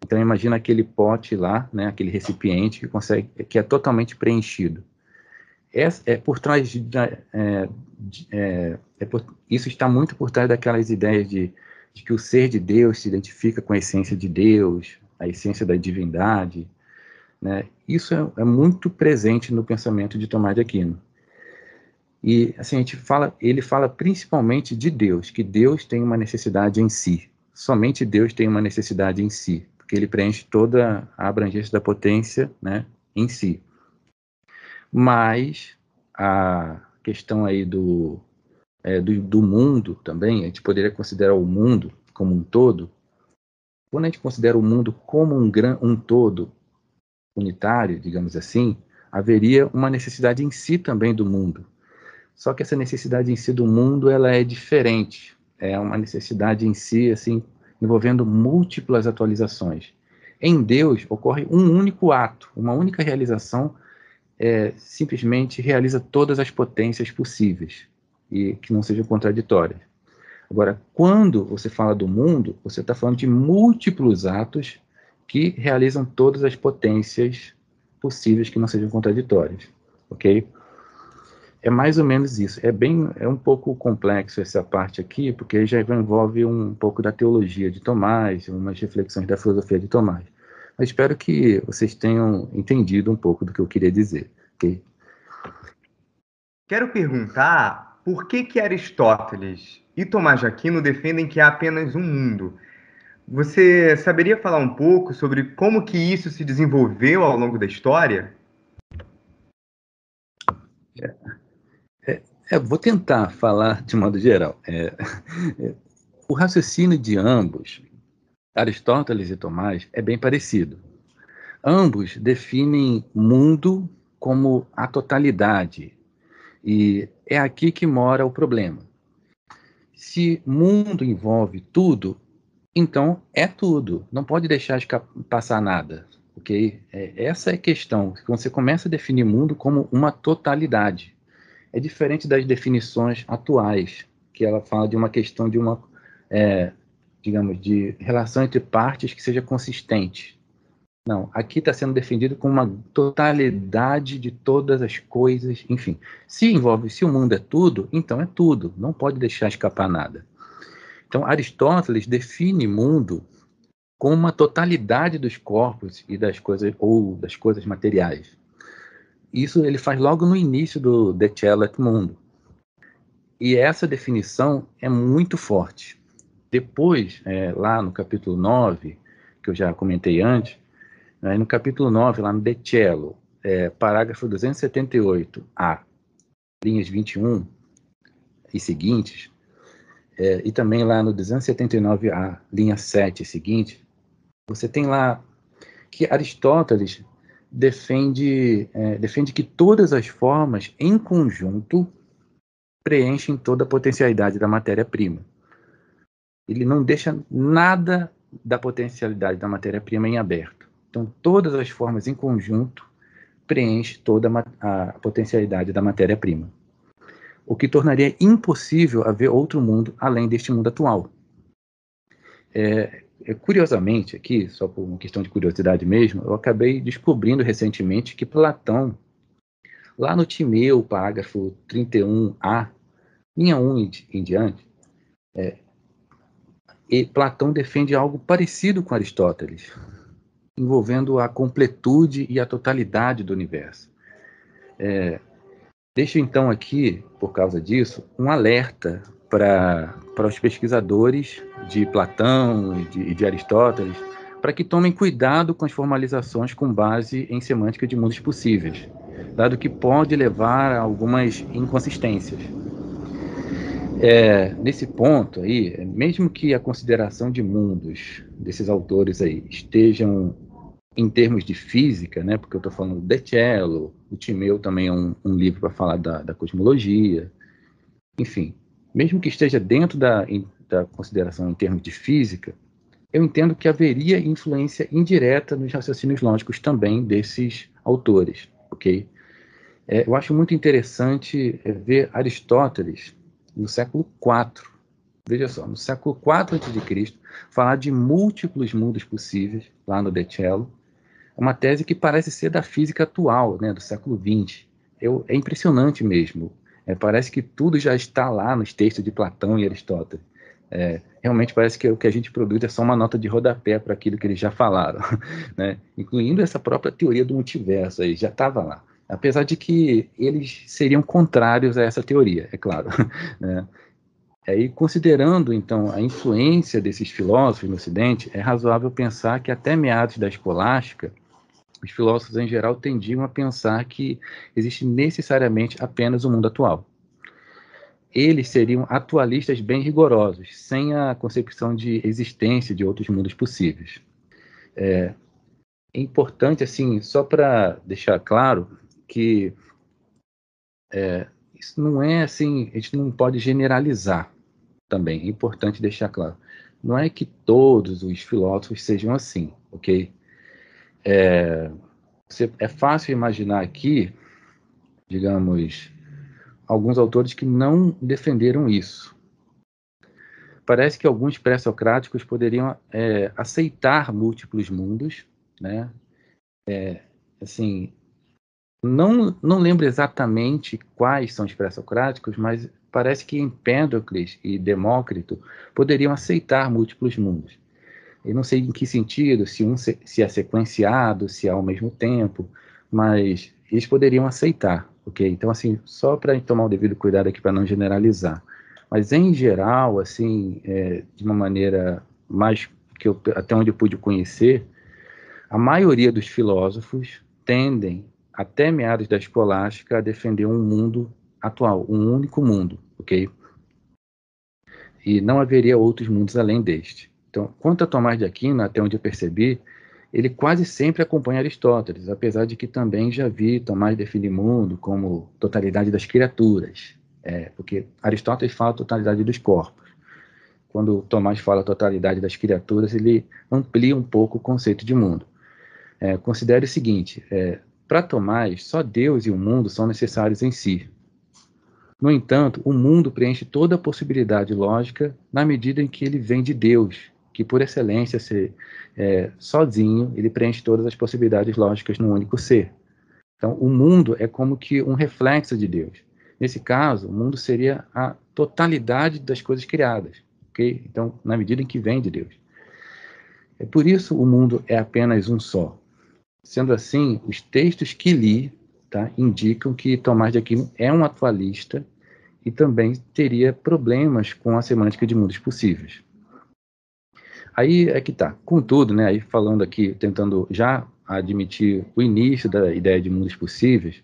Então imagina aquele pote lá, né, aquele recipiente que consegue, que é totalmente preenchido é, é por trás de, é, é, é por, isso está muito por trás daquelas ideias de, de, que o ser de Deus se identifica com a essência de Deus, a essência da divindade, né? Isso é, é muito presente no pensamento de Tomás de Aquino. E assim a gente fala, ele fala principalmente de Deus, que Deus tem uma necessidade em si. Somente Deus tem uma necessidade em si, porque ele preenche toda a abrangência da potência, né, em si mas a questão aí do, é, do, do, mundo também, a gente poderia considerar o mundo como um todo. Quando a gente considera o mundo como um, gran, um todo unitário, digamos assim, haveria uma necessidade em si também do mundo. Só que essa necessidade em si do mundo ela é diferente. É uma necessidade em si, assim, envolvendo múltiplas atualizações. Em Deus ocorre um único ato, uma única realização é, simplesmente realiza todas as potências possíveis e que não sejam contraditórias. Agora, quando você fala do mundo, você está falando de múltiplos atos que realizam todas as potências possíveis que não sejam contraditórias, ok? É mais ou menos isso. É bem, é um pouco complexo essa parte aqui, porque já envolve um pouco da teologia de Tomás, umas reflexões da filosofia de Tomás. Espero que vocês tenham entendido um pouco do que eu queria dizer. Quero perguntar por que, que Aristóteles e Tomás de Aquino defendem que há apenas um mundo. Você saberia falar um pouco sobre como que isso se desenvolveu ao longo da história? É, é, é, vou tentar falar de modo geral. É, é o raciocínio de ambos Aristóteles e Tomás é bem parecido. Ambos definem mundo como a totalidade. E é aqui que mora o problema. Se mundo envolve tudo, então é tudo. Não pode deixar de passar nada. Ok? É, essa é a questão. Você começa a definir mundo como uma totalidade. É diferente das definições atuais, que ela fala de uma questão de uma é, digamos, de relação entre partes que seja consistente. Não, aqui está sendo defendido como uma totalidade de todas as coisas, enfim. Se envolve, se o mundo é tudo, então é tudo, não pode deixar escapar nada. Então, Aristóteles define mundo como uma totalidade dos corpos e das coisas, ou das coisas materiais. Isso ele faz logo no início do De Cellet Mundo. E essa definição é muito forte. Depois, é, lá no capítulo 9, que eu já comentei antes, né, no capítulo 9, lá no De Cello, é, parágrafo 278a, linhas 21 e seguintes, é, e também lá no 279a, linha 7 e seguinte, você tem lá que Aristóteles defende, é, defende que todas as formas, em conjunto, preenchem toda a potencialidade da matéria-prima ele não deixa nada da potencialidade da matéria-prima em aberto. Então, todas as formas em conjunto preenchem toda a potencialidade da matéria-prima, o que tornaria impossível haver outro mundo além deste mundo atual. É, é, curiosamente, aqui, só por uma questão de curiosidade mesmo, eu acabei descobrindo recentemente que Platão, lá no Timeu, parágrafo 31a, linha 1 em, em diante, é, e Platão defende algo parecido com Aristóteles, envolvendo a completude e a totalidade do universo. É, deixo então aqui, por causa disso, um alerta para os pesquisadores de Platão e de, de Aristóteles para que tomem cuidado com as formalizações com base em semântica de mundos possíveis, dado que pode levar a algumas inconsistências. É, nesse ponto aí, mesmo que a consideração de mundos desses autores aí estejam em termos de física, né, porque eu estou falando de Cello, o Timeu também é um, um livro para falar da, da, cosmologia, enfim, mesmo que esteja dentro da, da consideração em termos de física, eu entendo que haveria influência indireta nos raciocínios lógicos também desses autores, ok? É, eu acho muito interessante é, ver Aristóteles no século IV, veja só, no século IV a.C., falar de múltiplos mundos possíveis, lá no De Cello, é uma tese que parece ser da física atual, né, do século XX. Eu, é impressionante mesmo. É, parece que tudo já está lá nos textos de Platão e Aristóteles. É, realmente parece que o que a gente produz é só uma nota de rodapé para aquilo que eles já falaram, né? incluindo essa própria teoria do multiverso aí, já estava lá. Apesar de que eles seriam contrários a essa teoria, é claro. Né? Aí, considerando então a influência desses filósofos no Ocidente, é razoável pensar que até meados da escolástica, os filósofos em geral tendiam a pensar que existe necessariamente apenas o mundo atual eles seriam atualistas bem rigorosos, sem a concepção de existência de outros mundos possíveis. É, é importante, assim, só para deixar claro que é, isso não é assim, a gente não pode generalizar também, é importante deixar claro. Não é que todos os filósofos sejam assim, ok? É, é fácil imaginar aqui, digamos, alguns autores que não defenderam isso. Parece que alguns pré-socráticos poderiam é, aceitar múltiplos mundos, né? É, assim, não, não lembro exatamente quais são os pré-socráticos, mas parece que Empédocles e Demócrito poderiam aceitar múltiplos mundos. Eu não sei em que sentido, se um se, é sequenciado, se é ao mesmo tempo, mas eles poderiam aceitar, ok? Então, assim, só para tomar o devido cuidado aqui para não generalizar. Mas, em geral, assim, é, de uma maneira mais que eu, até onde eu pude conhecer, a maioria dos filósofos tendem, até meados da escolástica, a defender um mundo atual, um único mundo, ok? E não haveria outros mundos além deste. Então, quanto a Tomás de Aquino, até onde eu percebi, ele quase sempre acompanha Aristóteles, apesar de que também já vi Tomás definir mundo como totalidade das criaturas, é, porque Aristóteles fala totalidade dos corpos. Quando Tomás fala totalidade das criaturas, ele amplia um pouco o conceito de mundo. É, considere o seguinte: é, para Tomás, só Deus e o mundo são necessários em si. No entanto, o mundo preenche toda a possibilidade lógica na medida em que ele vem de Deus que por excelência ser é, sozinho, ele preenche todas as possibilidades lógicas num único ser. Então, o mundo é como que um reflexo de Deus. Nesse caso, o mundo seria a totalidade das coisas criadas, ok? Então, na medida em que vem de Deus. É por isso o mundo é apenas um só. Sendo assim, os textos que li tá, indicam que Tomás de Aquino é um atualista e também teria problemas com a semântica de mundos possíveis. Aí é que tá. Contudo, né, aí falando aqui, tentando já admitir o início da ideia de mundos possíveis,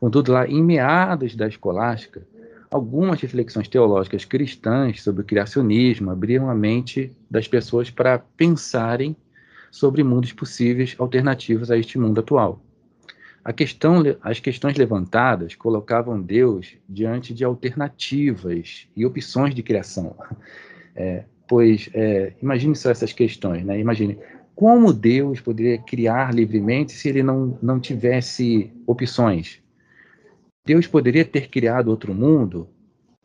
contudo, lá em meados da escolástica, algumas reflexões teológicas cristãs sobre o criacionismo abriram a mente das pessoas para pensarem sobre mundos possíveis alternativos a este mundo atual. Questão, as questões levantadas colocavam Deus diante de alternativas e opções de criação. É, Pois é, imagine só essas questões, né? Imagine como Deus poderia criar livremente se ele não, não tivesse opções. Deus poderia ter criado outro mundo?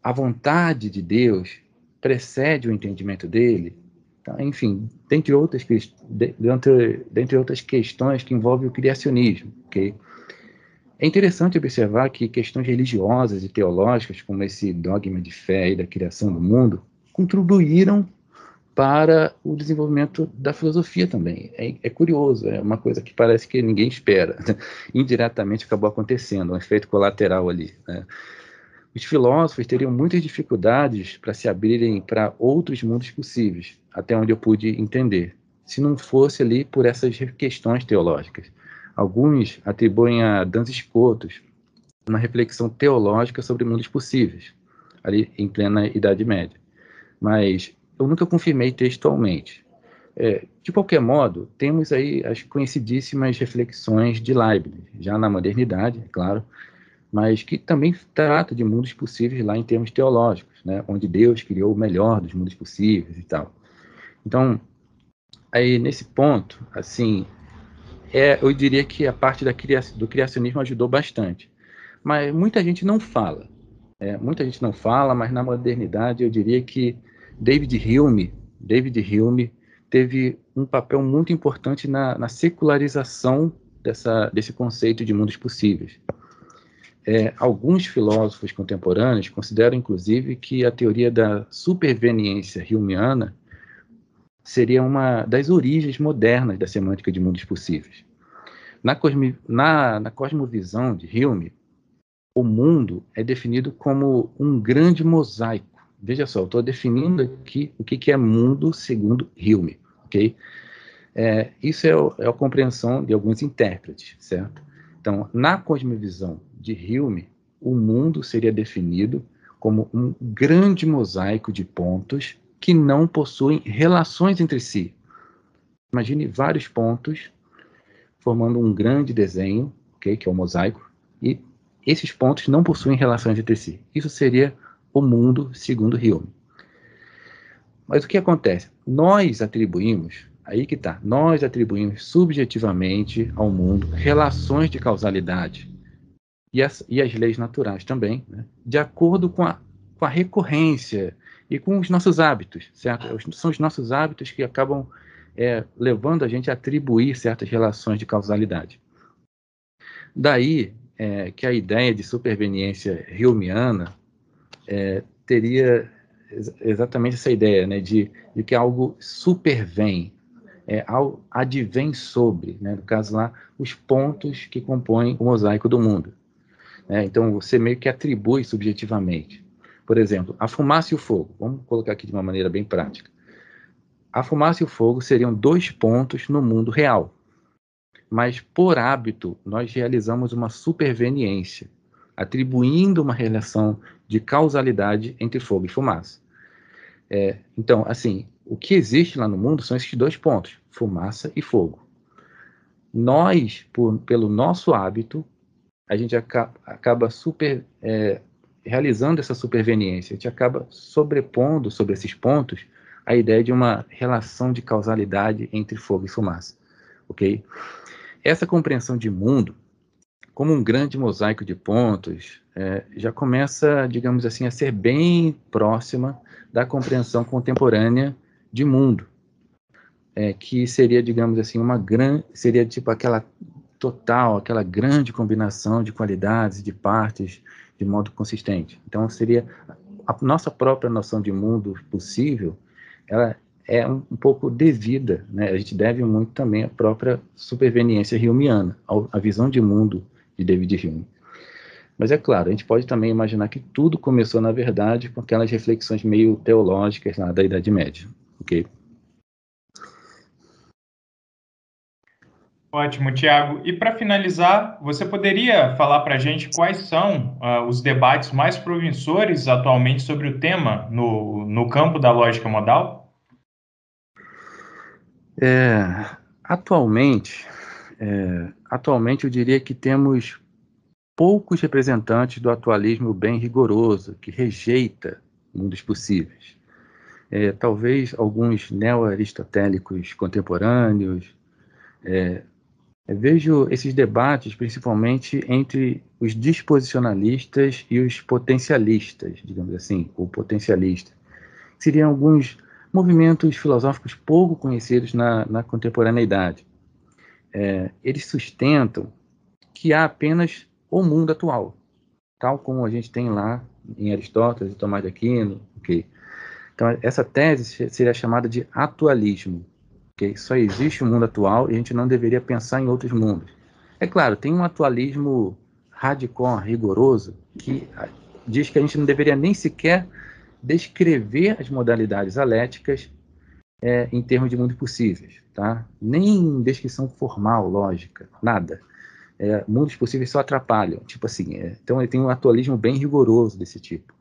A vontade de Deus precede o entendimento dele? Tá? Enfim, dentre outras, dentre, dentre outras questões que envolvem o criacionismo. Okay? É interessante observar que questões religiosas e teológicas, como esse dogma de fé e da criação do mundo, contribuíram para o desenvolvimento da filosofia também. É, é, curioso, é uma coisa que parece que ninguém espera. Indiretamente acabou acontecendo, um efeito colateral ali. Né? Os filósofos teriam muitas dificuldades para se abrirem para outros mundos possíveis, até onde eu pude entender, se não fosse ali por essas questões teológicas. Alguns atribuem a Duns Scotus uma reflexão teológica sobre mundos possíveis, ali em plena Idade Média. Mas eu nunca confirmei textualmente. É, de qualquer modo, temos aí as conhecidíssimas reflexões de Leibniz, já na modernidade, é claro, mas que também trata de mundos possíveis lá em termos teológicos, né, onde Deus criou o melhor dos mundos possíveis e tal. Então, aí nesse ponto, assim, é, eu diria que a parte da do criacionismo ajudou bastante, mas muita gente não fala. É, muita gente não fala, mas na modernidade eu diria que David Hume, David Hume teve um papel muito importante na, na secularização dessa, desse conceito de mundos possíveis. É, alguns filósofos contemporâneos consideram, inclusive, que a teoria da superveniência humeana seria uma das origens modernas da semântica de mundos possíveis. Na, cosmi, na, na cosmovisão de Hume, o mundo é definido como um grande mosaico. Veja só, estou definindo aqui o que, que é mundo segundo Hume, ok? É, isso é, é a compreensão de alguns intérpretes, certo? Então, na cosmovisão de Hume, o mundo seria definido como um grande mosaico de pontos que não possuem relações entre si. Imagine vários pontos formando um grande desenho, okay, que é o mosaico, e esses pontos não possuem relações entre si. Isso seria o mundo segundo Hume. Mas o que acontece? Nós atribuímos Aí que está. Nós atribuímos subjetivamente ao mundo relações de causalidade e as, e as leis naturais também, né? de acordo com a, com a recorrência e com os nossos hábitos, certo? São os nossos hábitos que acabam é, levando a gente a atribuir certas relações de causalidade. Daí é, que a ideia de superveniência hilmiana é, teria exatamente essa ideia, né, de, de que algo supervém, é, ao, advém sobre, né, no caso lá, os pontos que compõem o mosaico do mundo. Né? Então, você meio que atribui subjetivamente. Por exemplo, a fumaça e o fogo. Vamos colocar aqui de uma maneira bem prática. A fumaça e o fogo seriam dois pontos no mundo real. Mas, por hábito, nós realizamos uma superveniência, atribuindo uma relação de causalidade entre fogo e fumaça. É, então, assim, o que existe lá no mundo são esses dois pontos, fumaça e fogo. Nós, por, pelo nosso hábito, a gente acaba, acaba super, é, realizando essa superveniência, a gente acaba sobrepondo sobre esses pontos a ideia de uma relação de causalidade entre fogo e fumaça, ok? Essa compreensão de mundo, como um grande mosaico de pontos, é, já começa, digamos assim, a ser bem próxima da compreensão contemporânea de mundo, é, que seria, digamos assim, uma grande, seria tipo aquela total, aquela grande combinação de qualidades de partes de modo consistente. Então, seria a nossa própria noção de mundo possível, ela é um, um pouco devida, né? A gente deve muito também à própria superveniência humeana, à visão de mundo de David Hume. Mas é claro, a gente pode também imaginar que tudo começou, na verdade, com aquelas reflexões meio teológicas lá da Idade Média. Ok. Ótimo, Tiago. E para finalizar, você poderia falar para a gente quais são uh, os debates mais promissores atualmente sobre o tema no, no campo da lógica modal? É, atualmente, é, atualmente eu diria que temos poucos representantes do atualismo bem rigoroso, que rejeita mundos possíveis é, talvez alguns neo-aristotélicos contemporâneos. É, vejo esses debates principalmente entre os disposicionalistas e os potencialistas, digamos assim, ou potencialistas. Seriam alguns movimentos filosóficos pouco conhecidos na, na contemporaneidade. É, eles sustentam que há apenas o mundo atual, tal como a gente tem lá em Aristóteles e Tomás de Aquino, okay? Então, essa tese seria chamada de atualismo. Okay? Só existe o mundo atual e a gente não deveria pensar em outros mundos. É claro, tem um atualismo radical, rigoroso, que diz que a gente não deveria nem sequer descrever as modalidades aléticas é, em termos de mundos possíveis, tá? Nem descrição formal, lógica, nada. É, mundos possíveis só atrapalham, tipo assim. É, então ele tem um atualismo bem rigoroso desse tipo.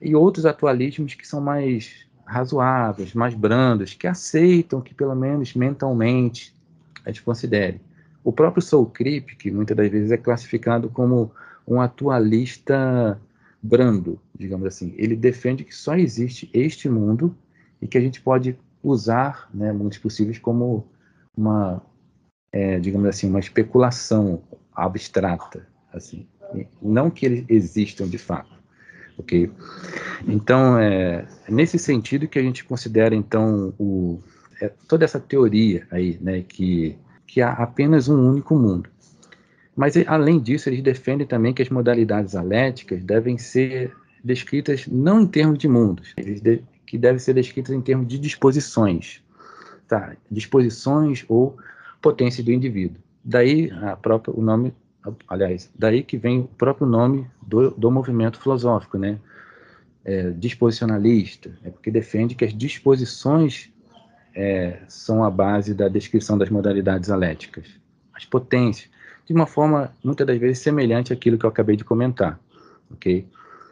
E outros atualismos que são mais razoáveis, mais brandos, que aceitam que pelo menos mentalmente a gente considere. O próprio Soul que muitas das vezes é classificado como um atualista brando, digamos assim, ele defende que só existe este mundo e que a gente pode usar né, mundos possíveis como uma, é, digamos assim, uma especulação abstrata, assim, não que eles existam de fato, ok? Então, é, nesse sentido que a gente considera, então, o, é, toda essa teoria aí, né, que, que há apenas um único mundo. Mas, além disso, eles defendem também que as modalidades aléticas devem ser descritas não em termos de mundos, de, que devem ser descritas em termos de disposições, tá? Disposições ou potência do indivíduo. Daí a própria, o nome, aliás, daí que vem o próprio nome do, do movimento filosófico, né? É, disposicionalista, é porque defende que as disposições é, são a base da descrição das modalidades aléticas, as potências, de uma forma muitas das vezes semelhante àquilo que eu acabei de comentar, ok?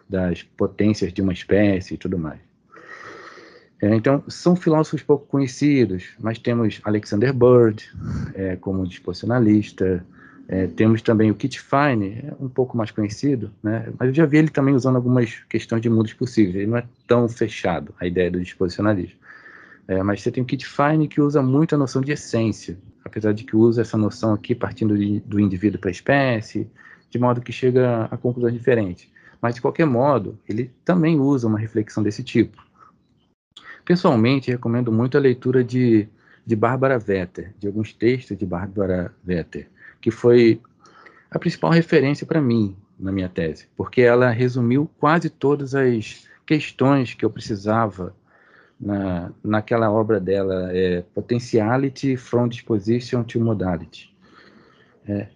Das potências de uma espécie e tudo mais. É, então, são filósofos pouco conhecidos, mas temos Alexander Bird é, como disposicionalista, é, temos também o Kit Fine, é um pouco mais conhecido, né? mas eu já vi ele também usando algumas questões de mundos possíveis, ele não é tão fechado, a ideia do disposicionalismo. É, mas você tem o Kit Fine que usa muito a noção de essência, apesar de que usa essa noção aqui partindo de, do indivíduo para a espécie, de modo que chega a conclusões diferentes. Mas, de qualquer modo, ele também usa uma reflexão desse tipo. Pessoalmente, recomendo muito a leitura de, de Bárbara Vetter, de alguns textos de Bárbara Vetter, que foi a principal referência para mim na minha tese, porque ela resumiu quase todas as questões que eu precisava na, naquela obra dela, é, Potentiality from Disposition to Modality. É,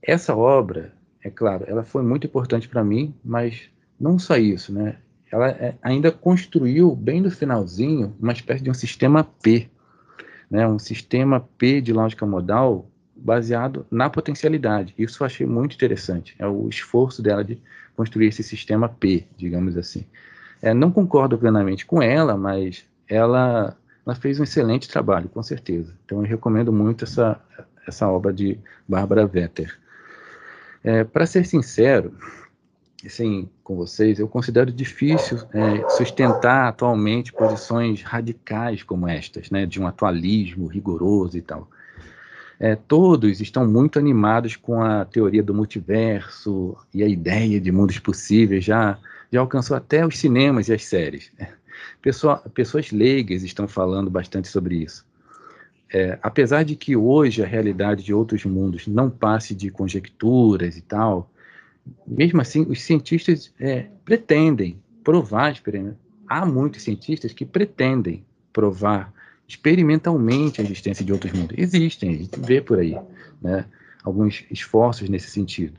essa obra, é claro, ela foi muito importante para mim, mas não só isso, né? ela é, ainda construiu, bem no finalzinho, uma espécie de um sistema P, né, um sistema P de lógica modal baseado na potencialidade. Isso eu achei muito interessante, é o esforço dela de construir esse sistema P, digamos assim. É, não concordo plenamente com ela, mas ela, ela fez um excelente trabalho, com certeza. Então eu recomendo muito essa, essa obra de Bárbara Vetter. É, Para ser sincero, assim, com vocês, eu considero difícil é, sustentar atualmente posições radicais como estas, né, de um atualismo rigoroso e tal. É, todos estão muito animados com a teoria do multiverso e a ideia de mundos possíveis, já, já alcançou até os cinemas e as séries. Pessoa, pessoas leigas estão falando bastante sobre isso. É, apesar de que hoje a realidade de outros mundos não passe de conjecturas e tal, mesmo assim, os cientistas é, pretendem provar, há muitos cientistas que pretendem provar experimentalmente a existência de outros mundos. Existem, a gente vê por aí, né, alguns esforços nesse sentido.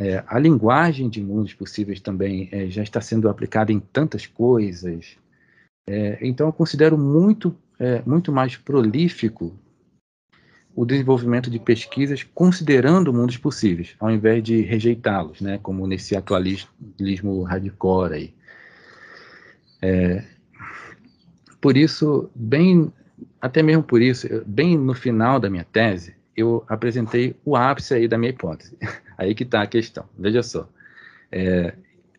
É, a linguagem de mundos possíveis também é, já está sendo aplicada em tantas coisas. É, então, eu considero muito, é, muito mais prolífico o desenvolvimento de pesquisas considerando mundos possíveis, ao invés de rejeitá-los, né, como nesse atualismo hardcore aí. É, por isso, bem, até mesmo por isso, bem no final da minha tese, eu apresentei o ápice aí da minha hipótese. Aí que está a questão. Veja só. É,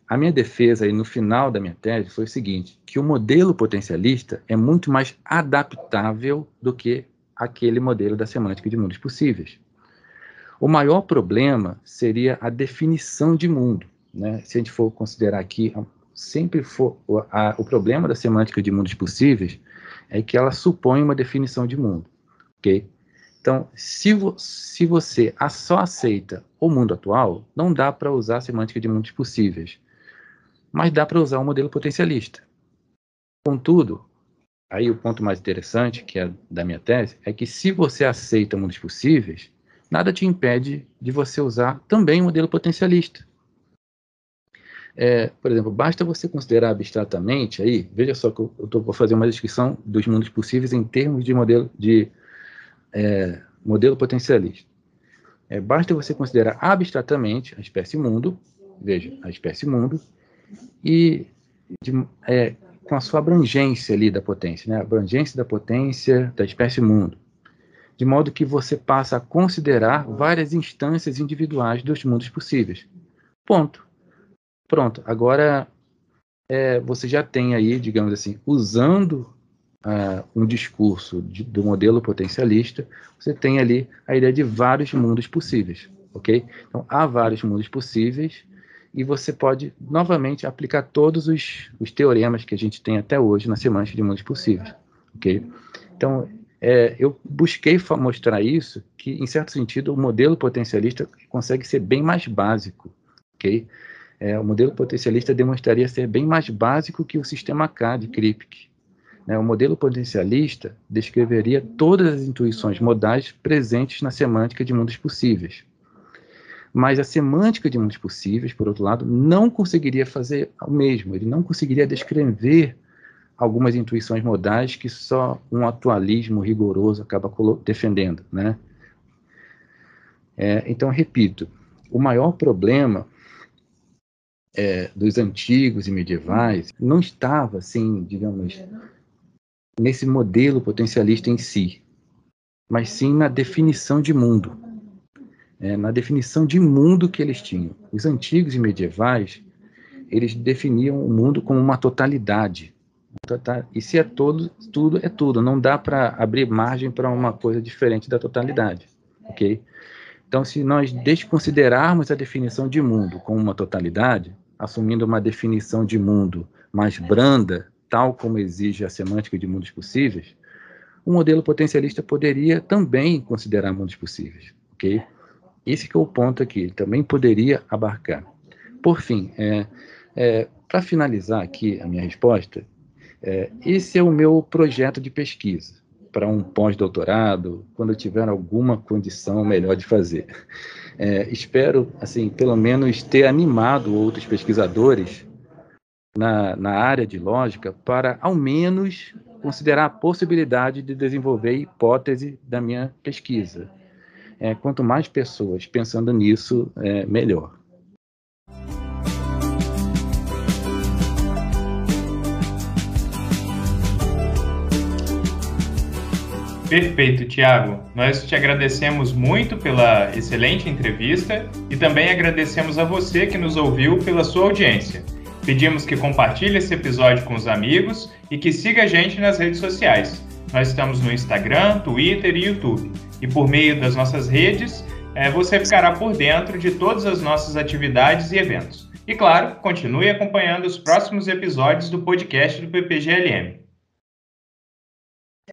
a minha defesa aí no final da minha tese foi o seguinte, que o modelo potencialista é muito mais adaptável do que aquele modelo da semântica de mundos possíveis. O maior problema seria a definição de mundo. Né? Se a gente for considerar aqui, sempre for a, o problema da semântica de mundos possíveis é que ela supõe uma definição de mundo, ok? Então, se, vo, se você só aceita o mundo atual, não dá para usar a semântica de mundos possíveis, mas dá para usar o modelo potencialista. Contudo, aí o ponto mais interessante, que é da minha tese, é que se você aceita mundos possíveis, nada te impede de você usar também o modelo potencialista. É, por exemplo, basta você considerar abstratamente aí, veja só que eu, tô, vou fazer uma descrição dos mundos possíveis em termos de modelo de é, modelo potencialista. É, basta você considerar abstratamente a espécie mundo, veja, a espécie mundo, e de, é, com a sua abrangência ali da potência, né? a abrangência da potência da espécie mundo, de modo que você passa a considerar várias instâncias individuais dos mundos possíveis. Ponto. Pronto. Agora é, você já tem aí, digamos assim, usando uh, um discurso de, do modelo potencialista, você tem ali a ideia de vários mundos possíveis, ok? Então há vários mundos possíveis e você pode novamente aplicar todos os, os teoremas que a gente tem até hoje na semântica de mundos possíveis, ok? Então é, eu busquei mostrar isso que, em certo sentido, o modelo potencialista consegue ser bem mais básico, ok? É, o modelo potencialista demonstraria ser bem mais básico que o sistema K de Kripke. Né? O modelo potencialista descreveria todas as intuições modais presentes na semântica de mundos possíveis. Mas a semântica de mundos possíveis, por outro lado, não conseguiria fazer o mesmo. Ele não conseguiria descrever algumas intuições modais que só um atualismo rigoroso acaba defendendo, né? É, então, repito, o maior problema é, dos antigos e medievais não estava, assim, digamos, nesse modelo potencialista em si, mas sim na definição de mundo, é, na definição de mundo que eles tinham. Os antigos e medievais, eles definiam o mundo como uma totalidade, e se é todo, tudo é tudo. Não dá para abrir margem para uma coisa diferente da totalidade, ok? Então, se nós desconsiderarmos a definição de mundo como uma totalidade, assumindo uma definição de mundo mais branda, tal como exige a semântica de mundos possíveis, o modelo potencialista poderia também considerar mundos possíveis, ok? Esse que é o ponto aqui, ele também poderia abarcar. Por fim, é, é, para finalizar aqui a minha resposta, é, esse é o meu projeto de pesquisa para um pós-doutorado, quando eu tiver alguma condição melhor de fazer. É, espero, assim, pelo menos ter animado outros pesquisadores na, na área de lógica para, ao menos, considerar a possibilidade de desenvolver a hipótese da minha pesquisa. É, quanto mais pessoas pensando nisso, é, melhor. Perfeito, Tiago. Nós te agradecemos muito pela excelente entrevista e também agradecemos a você que nos ouviu pela sua audiência. Pedimos que compartilhe esse episódio com os amigos e que siga a gente nas redes sociais. Nós estamos no Instagram, Twitter e YouTube. E por meio das nossas redes, é, você ficará por dentro de todas as nossas atividades e eventos. E claro, continue acompanhando os próximos episódios do podcast do PPGLM.